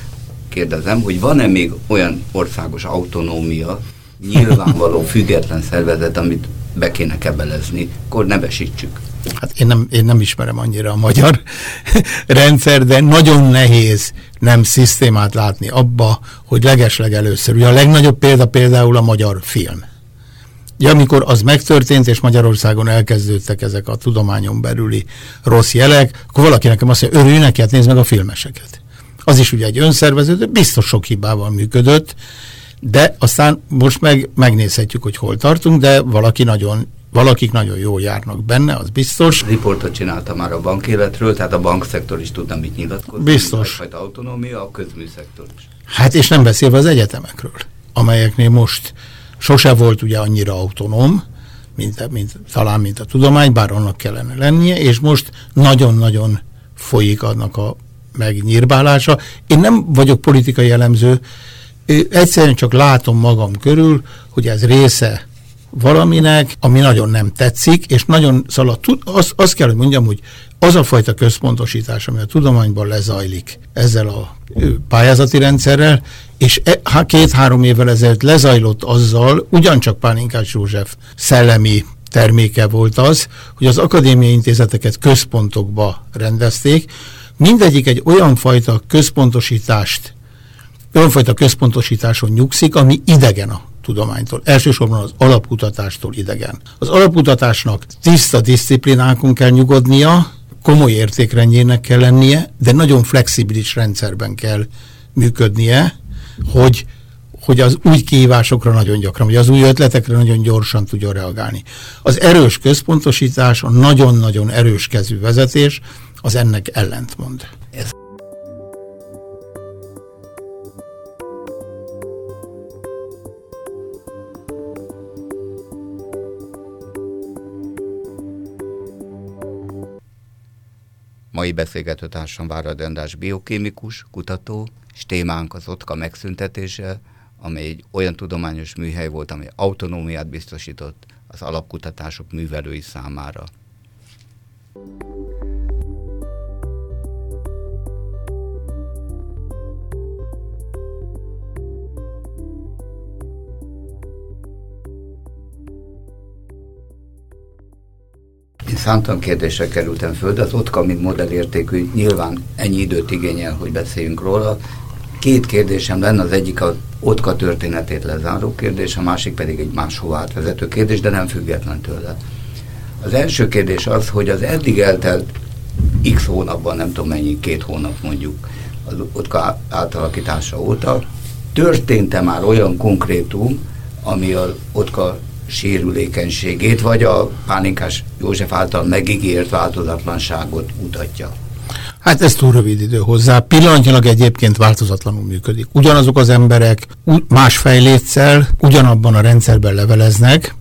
kérdezem, hogy van-e még olyan országos autonómia, nyilvánvaló [LAUGHS] független szervezet, amit be kéne kebelezni, akkor nevesítsük. Hát én nem, én nem ismerem annyira a magyar [LAUGHS] rendszer, de nagyon nehéz nem szisztémát látni abba, hogy legesleg először. Ugye a legnagyobb példa például a magyar film. Ja, amikor az megtörtént, és Magyarországon elkezdődtek ezek a tudományon belüli rossz jelek, akkor valaki nekem azt mondja, örülj neki, hát nézd meg a filmeseket. Az is ugye egy önszervező, biztos sok hibával működött, de aztán most meg megnézhetjük, hogy hol tartunk, de valaki nagyon valakik nagyon jól járnak benne, az biztos. Riportot csinálta már a bankéletről, tehát a bankszektor is tudna mit nyilatkozni. Biztos. Fajta autonómia, a közműszektor is. Hát és nem beszélve az egyetemekről, amelyeknél most sose volt ugye annyira autonóm, mint, mint, talán mint a tudomány, bár annak kellene lennie, és most nagyon-nagyon folyik annak a megnyírbálása. Én nem vagyok politikai jellemző, egyszerűen csak látom magam körül, hogy ez része valaminek, ami nagyon nem tetszik, és nagyon szalad. Azt, azt kell, hogy mondjam, hogy az a fajta központosítás, ami a tudományban lezajlik ezzel a pályázati rendszerrel, és e, két-három évvel ezelőtt lezajlott azzal, ugyancsak Pálinkás József szellemi terméke volt az, hogy az akadémiai intézeteket központokba rendezték, mindegyik egy olyan fajta központosítást, olyan fajta központosításon nyugszik, ami idegen a tudománytól. Elsősorban az alapkutatástól idegen. Az alapkutatásnak tiszta disziplinákon kell nyugodnia, komoly értékrendjének kell lennie, de nagyon flexibilis rendszerben kell működnie, hogy, hogy az új kihívásokra nagyon gyakran, vagy az új ötletekre nagyon gyorsan tudjon reagálni. Az erős központosítás, a nagyon-nagyon erős kezű vezetés, az ennek ellentmond. Mai beszélgetőtársam Várad András biokémikus, kutató, és témánk az OTKA megszüntetése, amely egy olyan tudományos műhely volt, amely autonómiát biztosított az alapkutatások művelői számára. Én számtalan kérdésre kerültem föl, de az OTKA, mint modellértékű, nyilván ennyi időt igényel, hogy beszéljünk róla. Két kérdésem lenne, az egyik a OTKA történetét lezáró kérdés, a másik pedig egy máshová átvezető kérdés, de nem független tőle. Az első kérdés az, hogy az eddig eltelt x hónapban, nem tudom mennyi, két hónap mondjuk az OTKA átalakítása óta, történt-e már olyan konkrétum, ami az OTKA sérülékenységét, vagy a Pálinkás József által megígért változatlanságot mutatja? Hát ez túl rövid idő hozzá. Pillanatnyilag egyébként változatlanul működik. Ugyanazok az emberek más fejlétszel, ugyanabban a rendszerben leveleznek,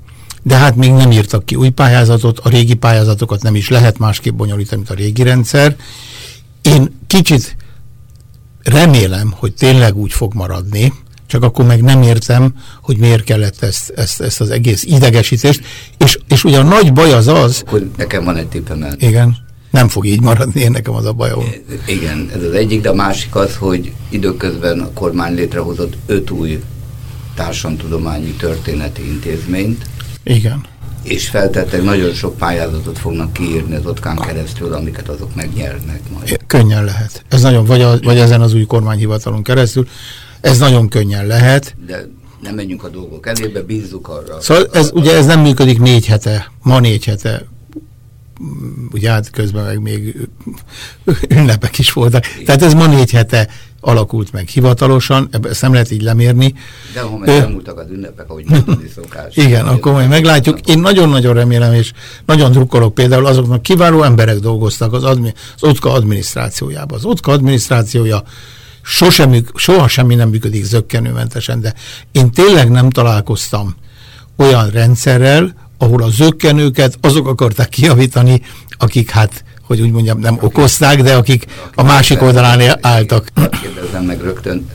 de hát még nem írtak ki új pályázatot, a régi pályázatokat nem is lehet másképp bonyolítani, mint a régi rendszer. Én kicsit remélem, hogy tényleg úgy fog maradni, csak akkor meg nem értem, hogy miért kellett ezt, ezt, ezt az egész idegesítést, és, és ugye a nagy baj az az... Akkor nekem van egy tippem el. Igen nem fog így maradni, én nekem az a bajom. Igen, ez az egyik, de a másik az, hogy időközben a kormány létrehozott öt új társadalomtudományi történeti intézményt. Igen. És feltettek, nagyon sok pályázatot fognak kiírni az otkán keresztül, amiket azok megnyernek majd. Könnyen lehet. Ez nagyon, vagy, a, vagy ezen az új kormányhivatalon keresztül, ez nagyon könnyen lehet. De nem menjünk a dolgok elébe, bízzuk arra. Szóval ez, ugye ez nem működik négy hete, ma négy hete ugye hát közben meg még ünnepek is voltak. Igen. Tehát ez ma négy hete alakult meg hivatalosan, ezt nem lehet így lemérni. De ha meg elmúltak az ünnepek, ahogy mondani [LAUGHS] szokás. Igen, akkor majd meglátjuk. Én nagyon-nagyon remélem, és nagyon drukkolok például azoknak kiváló emberek dolgoztak az, admi, az OTKA adminisztrációjában. Az OTKA adminisztrációja sosem, soha semmi nem működik zöggenőmentesen, de én tényleg nem találkoztam olyan rendszerrel, ahol a zöggenőket azok akarták kiavítani, akik hát, hogy úgy mondjam, nem okozták, de akik a másik oldalán álltak. Kérdezem meg rögtön,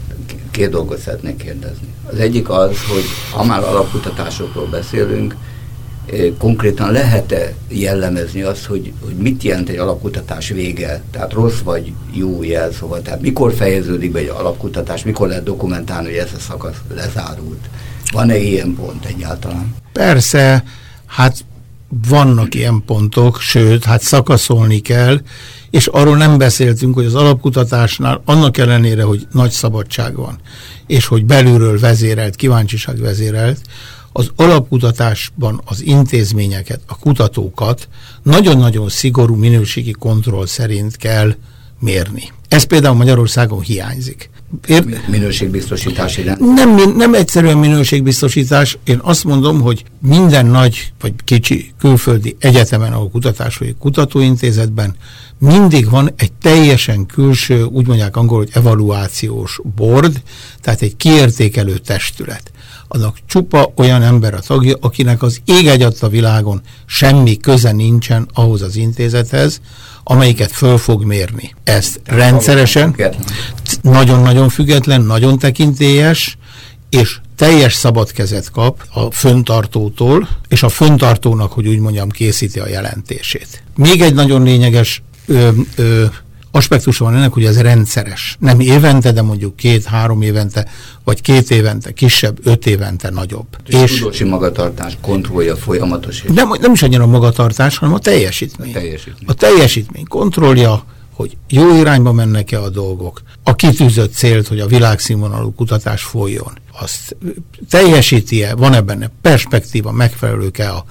két dolgot szeretnék kérdezni. Az egyik az, hogy ha már alapkutatásokról beszélünk, konkrétan lehet-e jellemezni azt, hogy, hogy mit jelent egy alapkutatás vége? Tehát rossz vagy jó jelszóval. Tehát mikor fejeződik be egy alapkutatás, mikor lehet dokumentálni, hogy ez a szakasz lezárult? Van-e ilyen pont egyáltalán? Persze, Hát vannak ilyen pontok, sőt, hát szakaszolni kell, és arról nem beszéltünk, hogy az alapkutatásnál annak ellenére, hogy nagy szabadság van, és hogy belülről vezérelt, kíváncsiság vezérelt, az alapkutatásban az intézményeket, a kutatókat nagyon-nagyon szigorú minőségi kontroll szerint kell mérni. Ez például Magyarországon hiányzik. Ér... Minőségbiztosítási Nem, nem egyszerűen minőségbiztosítás. Én azt mondom, hogy minden nagy vagy kicsi külföldi egyetemen, ahol kutatás vagy kutatóintézetben mindig van egy teljesen külső, úgy mondják angol, hogy evaluációs board, tehát egy kiértékelő testület. Annak csupa olyan ember a tagja, akinek az ég egy a világon semmi köze nincsen ahhoz az intézethez, amelyiket föl fog mérni. Ezt rendszeresen, nagyon-nagyon független, nagyon tekintélyes, és teljes szabad kezet kap a föntartótól, és a föntartónak, hogy úgy mondjam, készíti a jelentését. Még egy nagyon lényeges ö, ö, aspektusa van ennek, hogy ez rendszeres. Nem évente, de mondjuk két-három évente, vagy két évente kisebb, öt évente nagyobb. És, és tudósi magatartás kontrollja folyamatos. Nem, nem is annyira a magatartás, hanem a teljesítmény. A teljesítmény, a teljesítmény kontrollja, hogy jó irányba mennek-e a dolgok, a kitűzött célt, hogy a világszínvonalú kutatás folyjon, azt teljesíti-e, van-e benne perspektíva, megfelelők-e a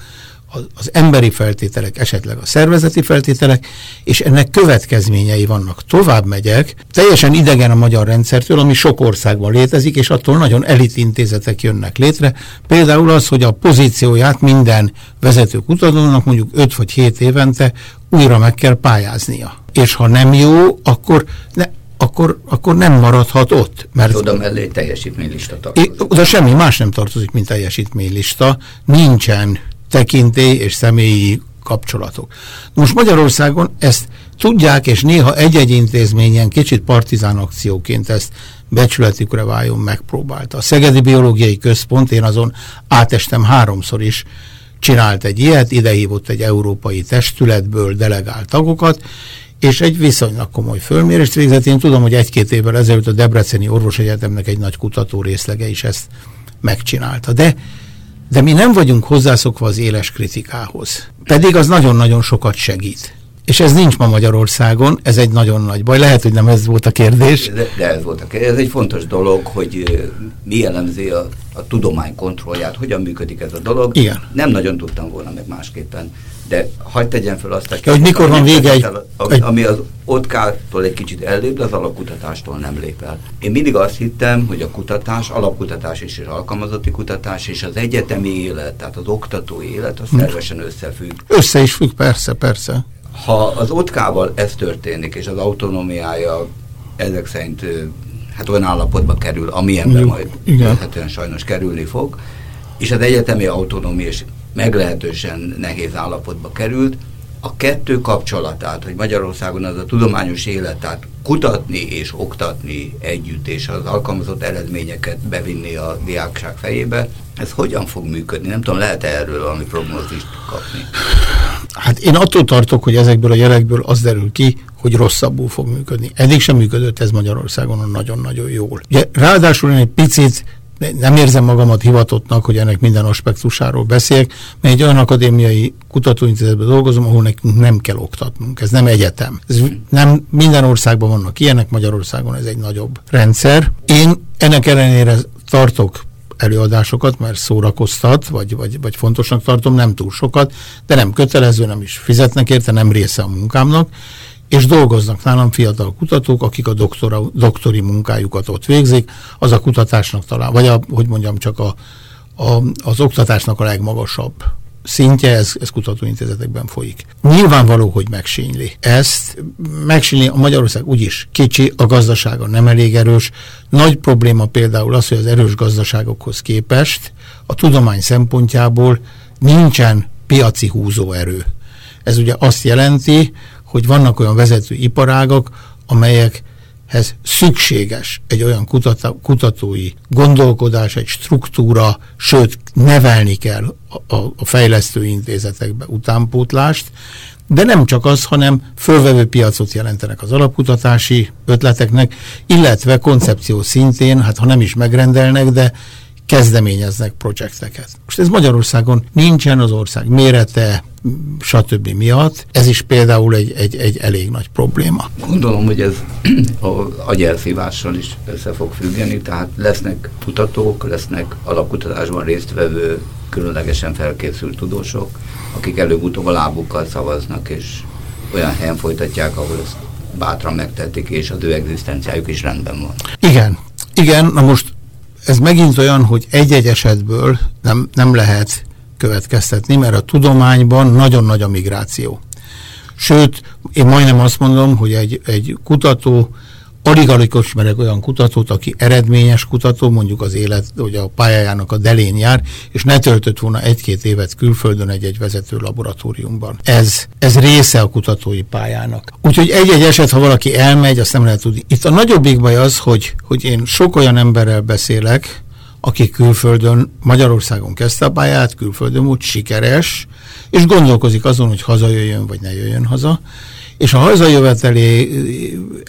az emberi feltételek, esetleg a szervezeti feltételek, és ennek következményei vannak. Tovább megyek, teljesen idegen a magyar rendszertől, ami sok országban létezik, és attól nagyon elitintézetek jönnek létre. Például az, hogy a pozícióját minden vezető kutatónak mondjuk 5 vagy 7 évente újra meg kell pályáznia. És ha nem jó, akkor ne, akkor, akkor nem maradhat ott. Mert oda mellé teljesítménylista tartozik. Oda semmi más nem tartozik, mint teljesítménylista. Nincsen tekintély és személyi kapcsolatok. Most Magyarországon ezt tudják, és néha egy-egy intézményen kicsit partizán akcióként ezt becsületükre váljon megpróbálta. A Szegedi Biológiai Központ, én azon átestem háromszor is, csinált egy ilyet, idehívott egy európai testületből delegált tagokat, és egy viszonylag komoly fölmérést végzett. Én tudom, hogy egy-két évvel ezelőtt a Debreceni Orvosegyetemnek egy nagy kutató részlege is ezt megcsinálta. De de mi nem vagyunk hozzászokva az éles kritikához. Pedig az nagyon-nagyon sokat segít. És ez nincs ma Magyarországon, ez egy nagyon nagy baj. Lehet, hogy nem ez volt a kérdés. De, de ez volt a kérdés. Ez egy fontos dolog, hogy mi jellemzi a, a tudomány kontrollját, hogyan működik ez a dolog. Igen. Nem nagyon tudtam volna meg másképpen. De hagyd tegyen fel azt a kérdést, hogy mikor van vége egy, ami, ami az otkától egy kicsit ellép, de az alapkutatástól nem lép el. Én mindig azt hittem, hogy a kutatás, alapkutatás és az alkalmazotti kutatás és az egyetemi élet, tehát az oktatói élet, az szervesen összefügg. Össze is függ, persze, persze. Ha az otkával ez történik, és az autonómiája ezek szerint hát olyan állapotba kerül, amilyenben majd lehetően sajnos kerülni fog, és az egyetemi autonómia is meglehetősen nehéz állapotba került, a kettő kapcsolatát, hogy Magyarországon az a tudományos életet kutatni és oktatni együtt, és az alkalmazott eredményeket bevinni a diákság fejébe, ez hogyan fog működni? Nem tudom, lehet -e erről valami prognózist kapni? Hát én attól tartok, hogy ezekből a jelekből az derül ki, hogy rosszabbul fog működni. Eddig sem működött ez Magyarországon nagyon-nagyon jól. Ugye, ráadásul én egy picit nem érzem magamat hivatottnak, hogy ennek minden aspektusáról beszéljek, mert egy olyan akadémiai kutatóintézetben dolgozom, ahol nekünk nem kell oktatnunk. Ez nem egyetem. Ez nem minden országban vannak ilyenek, Magyarországon ez egy nagyobb rendszer. Én ennek ellenére tartok előadásokat, mert szórakoztat, vagy, vagy, vagy fontosnak tartom, nem túl sokat, de nem kötelező, nem is fizetnek érte, nem része a munkámnak, és dolgoznak nálam fiatal kutatók, akik a doktora, doktori munkájukat ott végzik, az a kutatásnak talán, vagy a, hogy mondjam, csak a, a, az oktatásnak a legmagasabb szintje, ez, ez kutatóintézetekben folyik. Nyilvánvaló, hogy megsínyli. Ezt megsínyli a Magyarország úgyis kicsi, a gazdasága nem elég erős. Nagy probléma például az, hogy az erős gazdaságokhoz képest a tudomány szempontjából nincsen piaci húzóerő. Ez ugye azt jelenti, hogy vannak olyan vezető iparágak, amelyekhez szükséges egy olyan kutata, kutatói gondolkodás, egy struktúra, sőt, nevelni kell a, a, a fejlesztő intézetekbe utánpótlást, de nem csak az, hanem fölvevő piacot jelentenek az alapkutatási ötleteknek, illetve koncepció szintén, hát ha nem is megrendelnek, de kezdeményeznek projekteket. Most ez Magyarországon nincsen az ország mérete, stb. miatt. Ez is például egy, egy, egy elég nagy probléma. Gondolom, hogy ez [CLEARS THROAT] a agyelszívással is össze fog függeni, tehát lesznek kutatók, lesznek alapkutatásban résztvevő, különlegesen felkészült tudósok, akik előbb-utóbb a lábukkal szavaznak, és olyan helyen folytatják, ahol ezt bátran megtették, és az ő egzisztenciájuk is rendben van. Igen, igen, na most ez megint olyan, hogy egy-egy esetből nem, nem lehet következtetni, mert a tudományban nagyon nagy a migráció. Sőt, én majdnem azt mondom, hogy egy, egy kutató, alig-alig ismerek olyan kutatót, aki eredményes kutató, mondjuk az élet, hogy a pályájának a delén jár, és ne töltött volna egy-két évet külföldön egy-egy vezető laboratóriumban. Ez, ez része a kutatói pályának. Úgyhogy egy-egy eset, ha valaki elmegy, azt nem lehet tudni. Itt a nagyobbik baj az, hogy, hogy én sok olyan emberrel beszélek, aki külföldön, Magyarországon kezdte a pályát, külföldön volt sikeres, és gondolkozik azon, hogy hazajöjjön, vagy ne jöjjön haza, és a hazajövet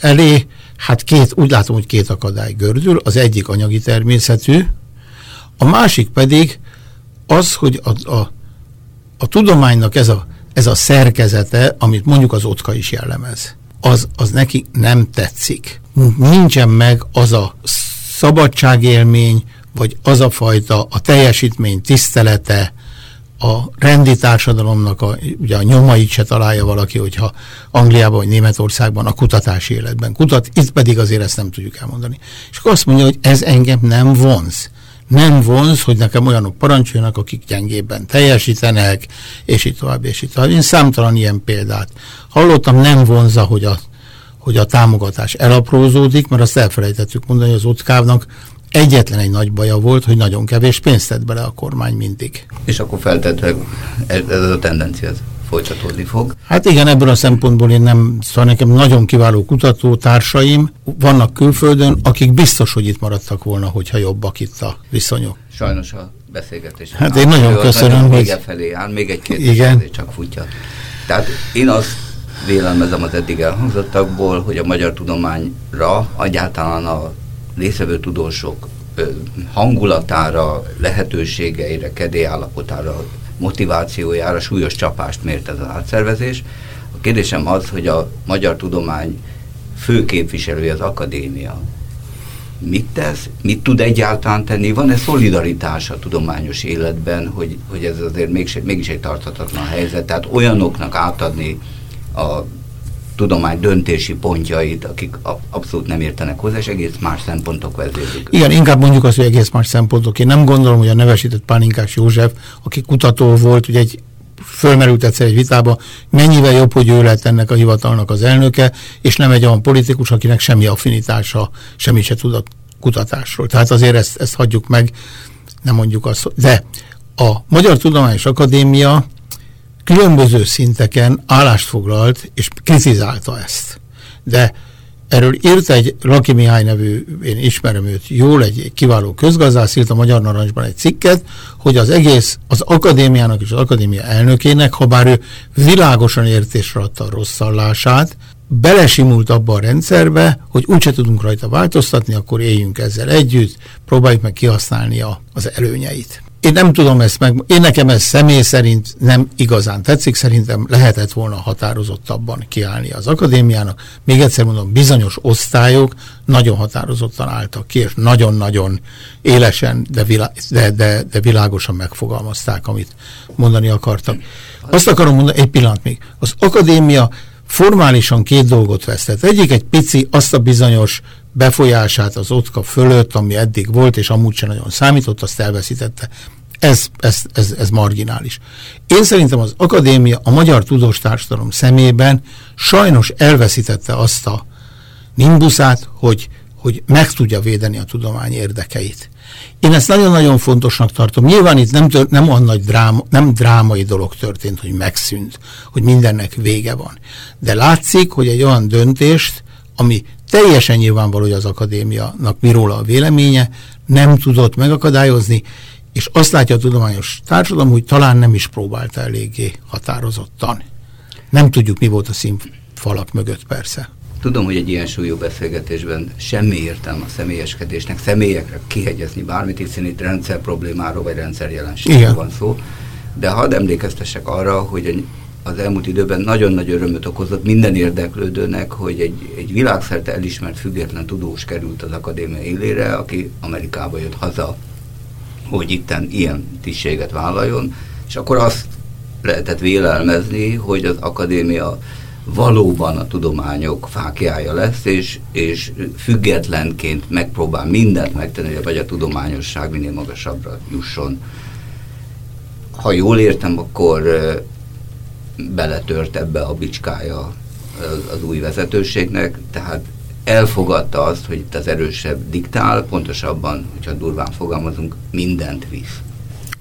elé, hát két, úgy látom, hogy két akadály gördül, az egyik anyagi természetű, a másik pedig az, hogy a, a, a tudománynak ez a, ez a szerkezete, amit mondjuk az otka is jellemez, az, az neki nem tetszik. Nincsen meg az a szabadságélmény, vagy az a fajta a teljesítmény tisztelete, a rendi társadalomnak a, ugye a nyomait se találja valaki, hogyha Angliában vagy Németországban a kutatási életben kutat, itt pedig azért ezt nem tudjuk elmondani. És akkor azt mondja, hogy ez engem nem vonz. Nem vonz, hogy nekem olyanok parancsoljanak, akik gyengébben teljesítenek, és így tovább, és így tovább. Én számtalan ilyen példát hallottam, nem vonza, hogy a, hogy a támogatás elaprózódik, mert azt elfelejtettük mondani, hogy az ockávnak Egyetlen egy nagy baja volt, hogy nagyon kevés pénzt tett bele a kormány mindig. És akkor feltetőleg ez, a tendencia folytatódni fog. Hát igen, ebből a szempontból én nem, szóval nekem nagyon kiváló kutatótársaim vannak külföldön, akik biztos, hogy itt maradtak volna, hogyha jobbak itt a viszonyok. Sajnos a beszélgetés. Hát én nagyon köszönöm, nagyon hogy... felé áll, még egy kérdés igen. csak futja. Tehát én azt vélelmezem az eddig elhangzottakból, hogy a magyar tudományra egyáltalán a részvevő tudósok hangulatára, lehetőségeire, kedélyállapotára, motivációjára súlyos csapást mért ez az átszervezés. A kérdésem az, hogy a magyar tudomány fő képviselője az akadémia. Mit tesz, mit tud egyáltalán tenni? Van-e szolidaritás a tudományos életben, hogy, hogy ez azért mégis, mégis egy tarthatatlan helyzet? Tehát olyanoknak átadni a tudomány döntési pontjait, akik abszolút nem értenek hozzá, és egész más szempontok vezérlik. Igen, inkább mondjuk azt, hogy egész más szempontok. Én nem gondolom, hogy a nevesített Pálinkás József, aki kutató volt, ugye egy fölmerült egyszer egy vitába, mennyivel jobb, hogy ő lett ennek a hivatalnak az elnöke, és nem egy olyan politikus, akinek semmi affinitása, semmi se tud a kutatásról. Tehát azért ezt, ezt hagyjuk meg, nem mondjuk azt, de a Magyar Tudományos Akadémia különböző szinteken állást foglalt, és kritizálta ezt. De erről írt egy Laki Mihály nevű, én ismerem őt jól, egy, kiváló közgazdász, írt a Magyar Narancsban egy cikket, hogy az egész, az akadémiának és az akadémia elnökének, ha bár ő világosan értésre adta a rosszallását, belesimult abba a rendszerbe, hogy úgyse tudunk rajta változtatni, akkor éljünk ezzel együtt, próbáljuk meg kihasználni a, az előnyeit. Én nem tudom ezt meg, én nekem ez személy szerint nem igazán tetszik, szerintem lehetett volna határozottabban kiállni az akadémiának. Még egyszer mondom, bizonyos osztályok nagyon határozottan álltak ki, és nagyon-nagyon élesen, de, vilá, de, de, de világosan megfogalmazták, amit mondani akartak. Azt akarom mondani, egy pillanat még, az akadémia formálisan két dolgot vesztett. Egyik egy pici, azt a bizonyos befolyását az OTKA fölött, ami eddig volt, és amúgy sem nagyon számított, azt elveszítette. Ez, ez, ez, ez marginális. Én szerintem az akadémia a magyar tudós társadalom szemében sajnos elveszítette azt a nimbuszát, hogy, hogy meg tudja védeni a tudomány érdekeit. Én ezt nagyon-nagyon fontosnak tartom. Nyilván itt nem, tör, nem olyan nagy dráma, nem drámai dolog történt, hogy megszűnt, hogy mindennek vége van. De látszik, hogy egy olyan döntést, ami teljesen nyilvánvaló, hogy az akadémiának mi róla a véleménye, nem tudott megakadályozni, és azt látja a tudományos társadalom, hogy talán nem is próbálta eléggé határozottan. Nem tudjuk, mi volt a színfalak mögött persze. Tudom, hogy egy ilyen súlyú beszélgetésben semmi értelme a személyeskedésnek, személyekre kihegyezni bármit, hiszen itt rendszer problémáról vagy rendszer jelenségről van szó. De hadd emlékeztessek arra, hogy az elmúlt időben nagyon nagy örömöt okozott minden érdeklődőnek, hogy egy, egy világszerte elismert független tudós került az akadémia élére, aki Amerikába jött haza, hogy itten ilyen tisztséget vállaljon, és akkor azt lehetett vélelmezni, hogy az akadémia valóban a tudományok fákjája lesz, és, és függetlenként megpróbál mindent megtenni, hogy a tudományosság minél magasabbra jusson. Ha jól értem, akkor beletört ebbe a bicskája az új vezetőségnek, tehát elfogadta azt, hogy itt az erősebb diktál, pontosabban, hogyha durván fogalmazunk, mindent visz.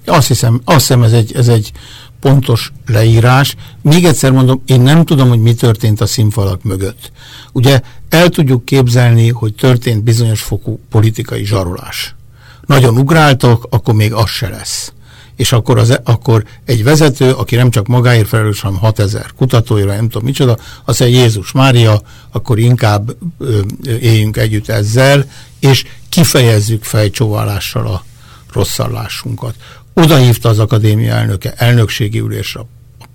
Azt hiszem, azt hiszem ez, egy, ez egy pontos leírás. Még egyszer mondom, én nem tudom, hogy mi történt a színfalak mögött. Ugye el tudjuk képzelni, hogy történt bizonyos fokú politikai zsarolás. Nagyon ugráltak, akkor még az se lesz és akkor, az, akkor egy vezető, aki nem csak magáért felelős, hanem 6000 kutatóira, nem tudom micsoda, azt mondja, Jézus Mária, akkor inkább ö, éljünk együtt ezzel, és kifejezzük fejcsóválással a rosszallásunkat. Oda hívta az akadémia elnöke elnökségi ülésre a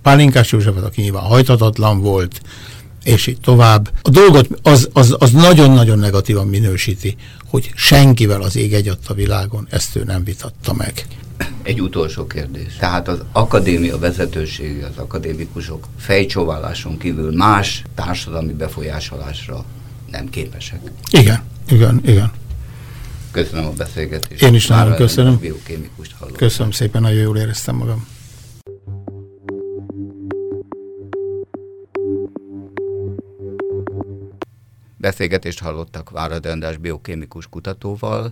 Pálinkás Józsefet, aki nyilván hajthatatlan volt, és így tovább. A dolgot az, az, az nagyon-nagyon negatívan minősíti, hogy senkivel az ég egy a világon ezt ő nem vitatta meg. Egy utolsó kérdés. Tehát az akadémia vezetősége, az akadémikusok fejcsóváláson kívül más társadalmi befolyásolásra nem képesek. Igen, igen, igen. Köszönöm a beszélgetést. Én is nagyon köszönöm. Köszönöm szépen, nagyon jól éreztem magam. Beszélgetést hallottak Várad András biokémikus kutatóval,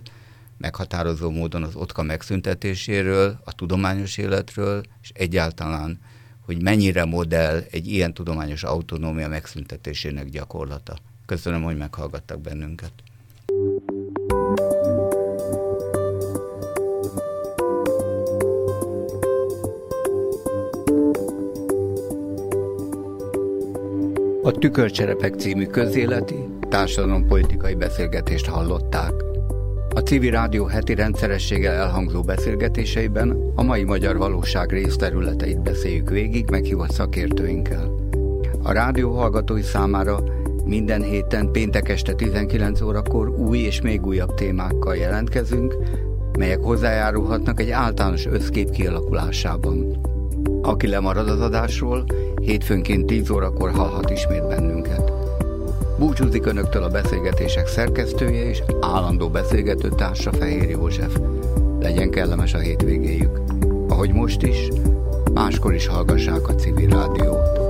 meghatározó módon az otka megszüntetéséről, a tudományos életről, és egyáltalán, hogy mennyire modell egy ilyen tudományos autonómia megszüntetésének gyakorlata. Köszönöm, hogy meghallgattak bennünket. A Tükörcserepek című közéleti, társadalompolitikai beszélgetést hallották. A civil rádió heti rendszerességgel elhangzó beszélgetéseiben a mai magyar valóság részterületeit beszéljük végig meghívott szakértőinkkel. A rádió hallgatói számára minden héten péntek este 19 órakor új és még újabb témákkal jelentkezünk, melyek hozzájárulhatnak egy általános összkép kialakulásában. Aki lemarad az adásról, hétfőnként 10 órakor hallhat ismét bennünket. Búcsúzik Önöktől a beszélgetések szerkesztője és állandó beszélgető társa Fehér József. Legyen kellemes a hétvégéjük. Ahogy most is, máskor is hallgassák a civil rádiót.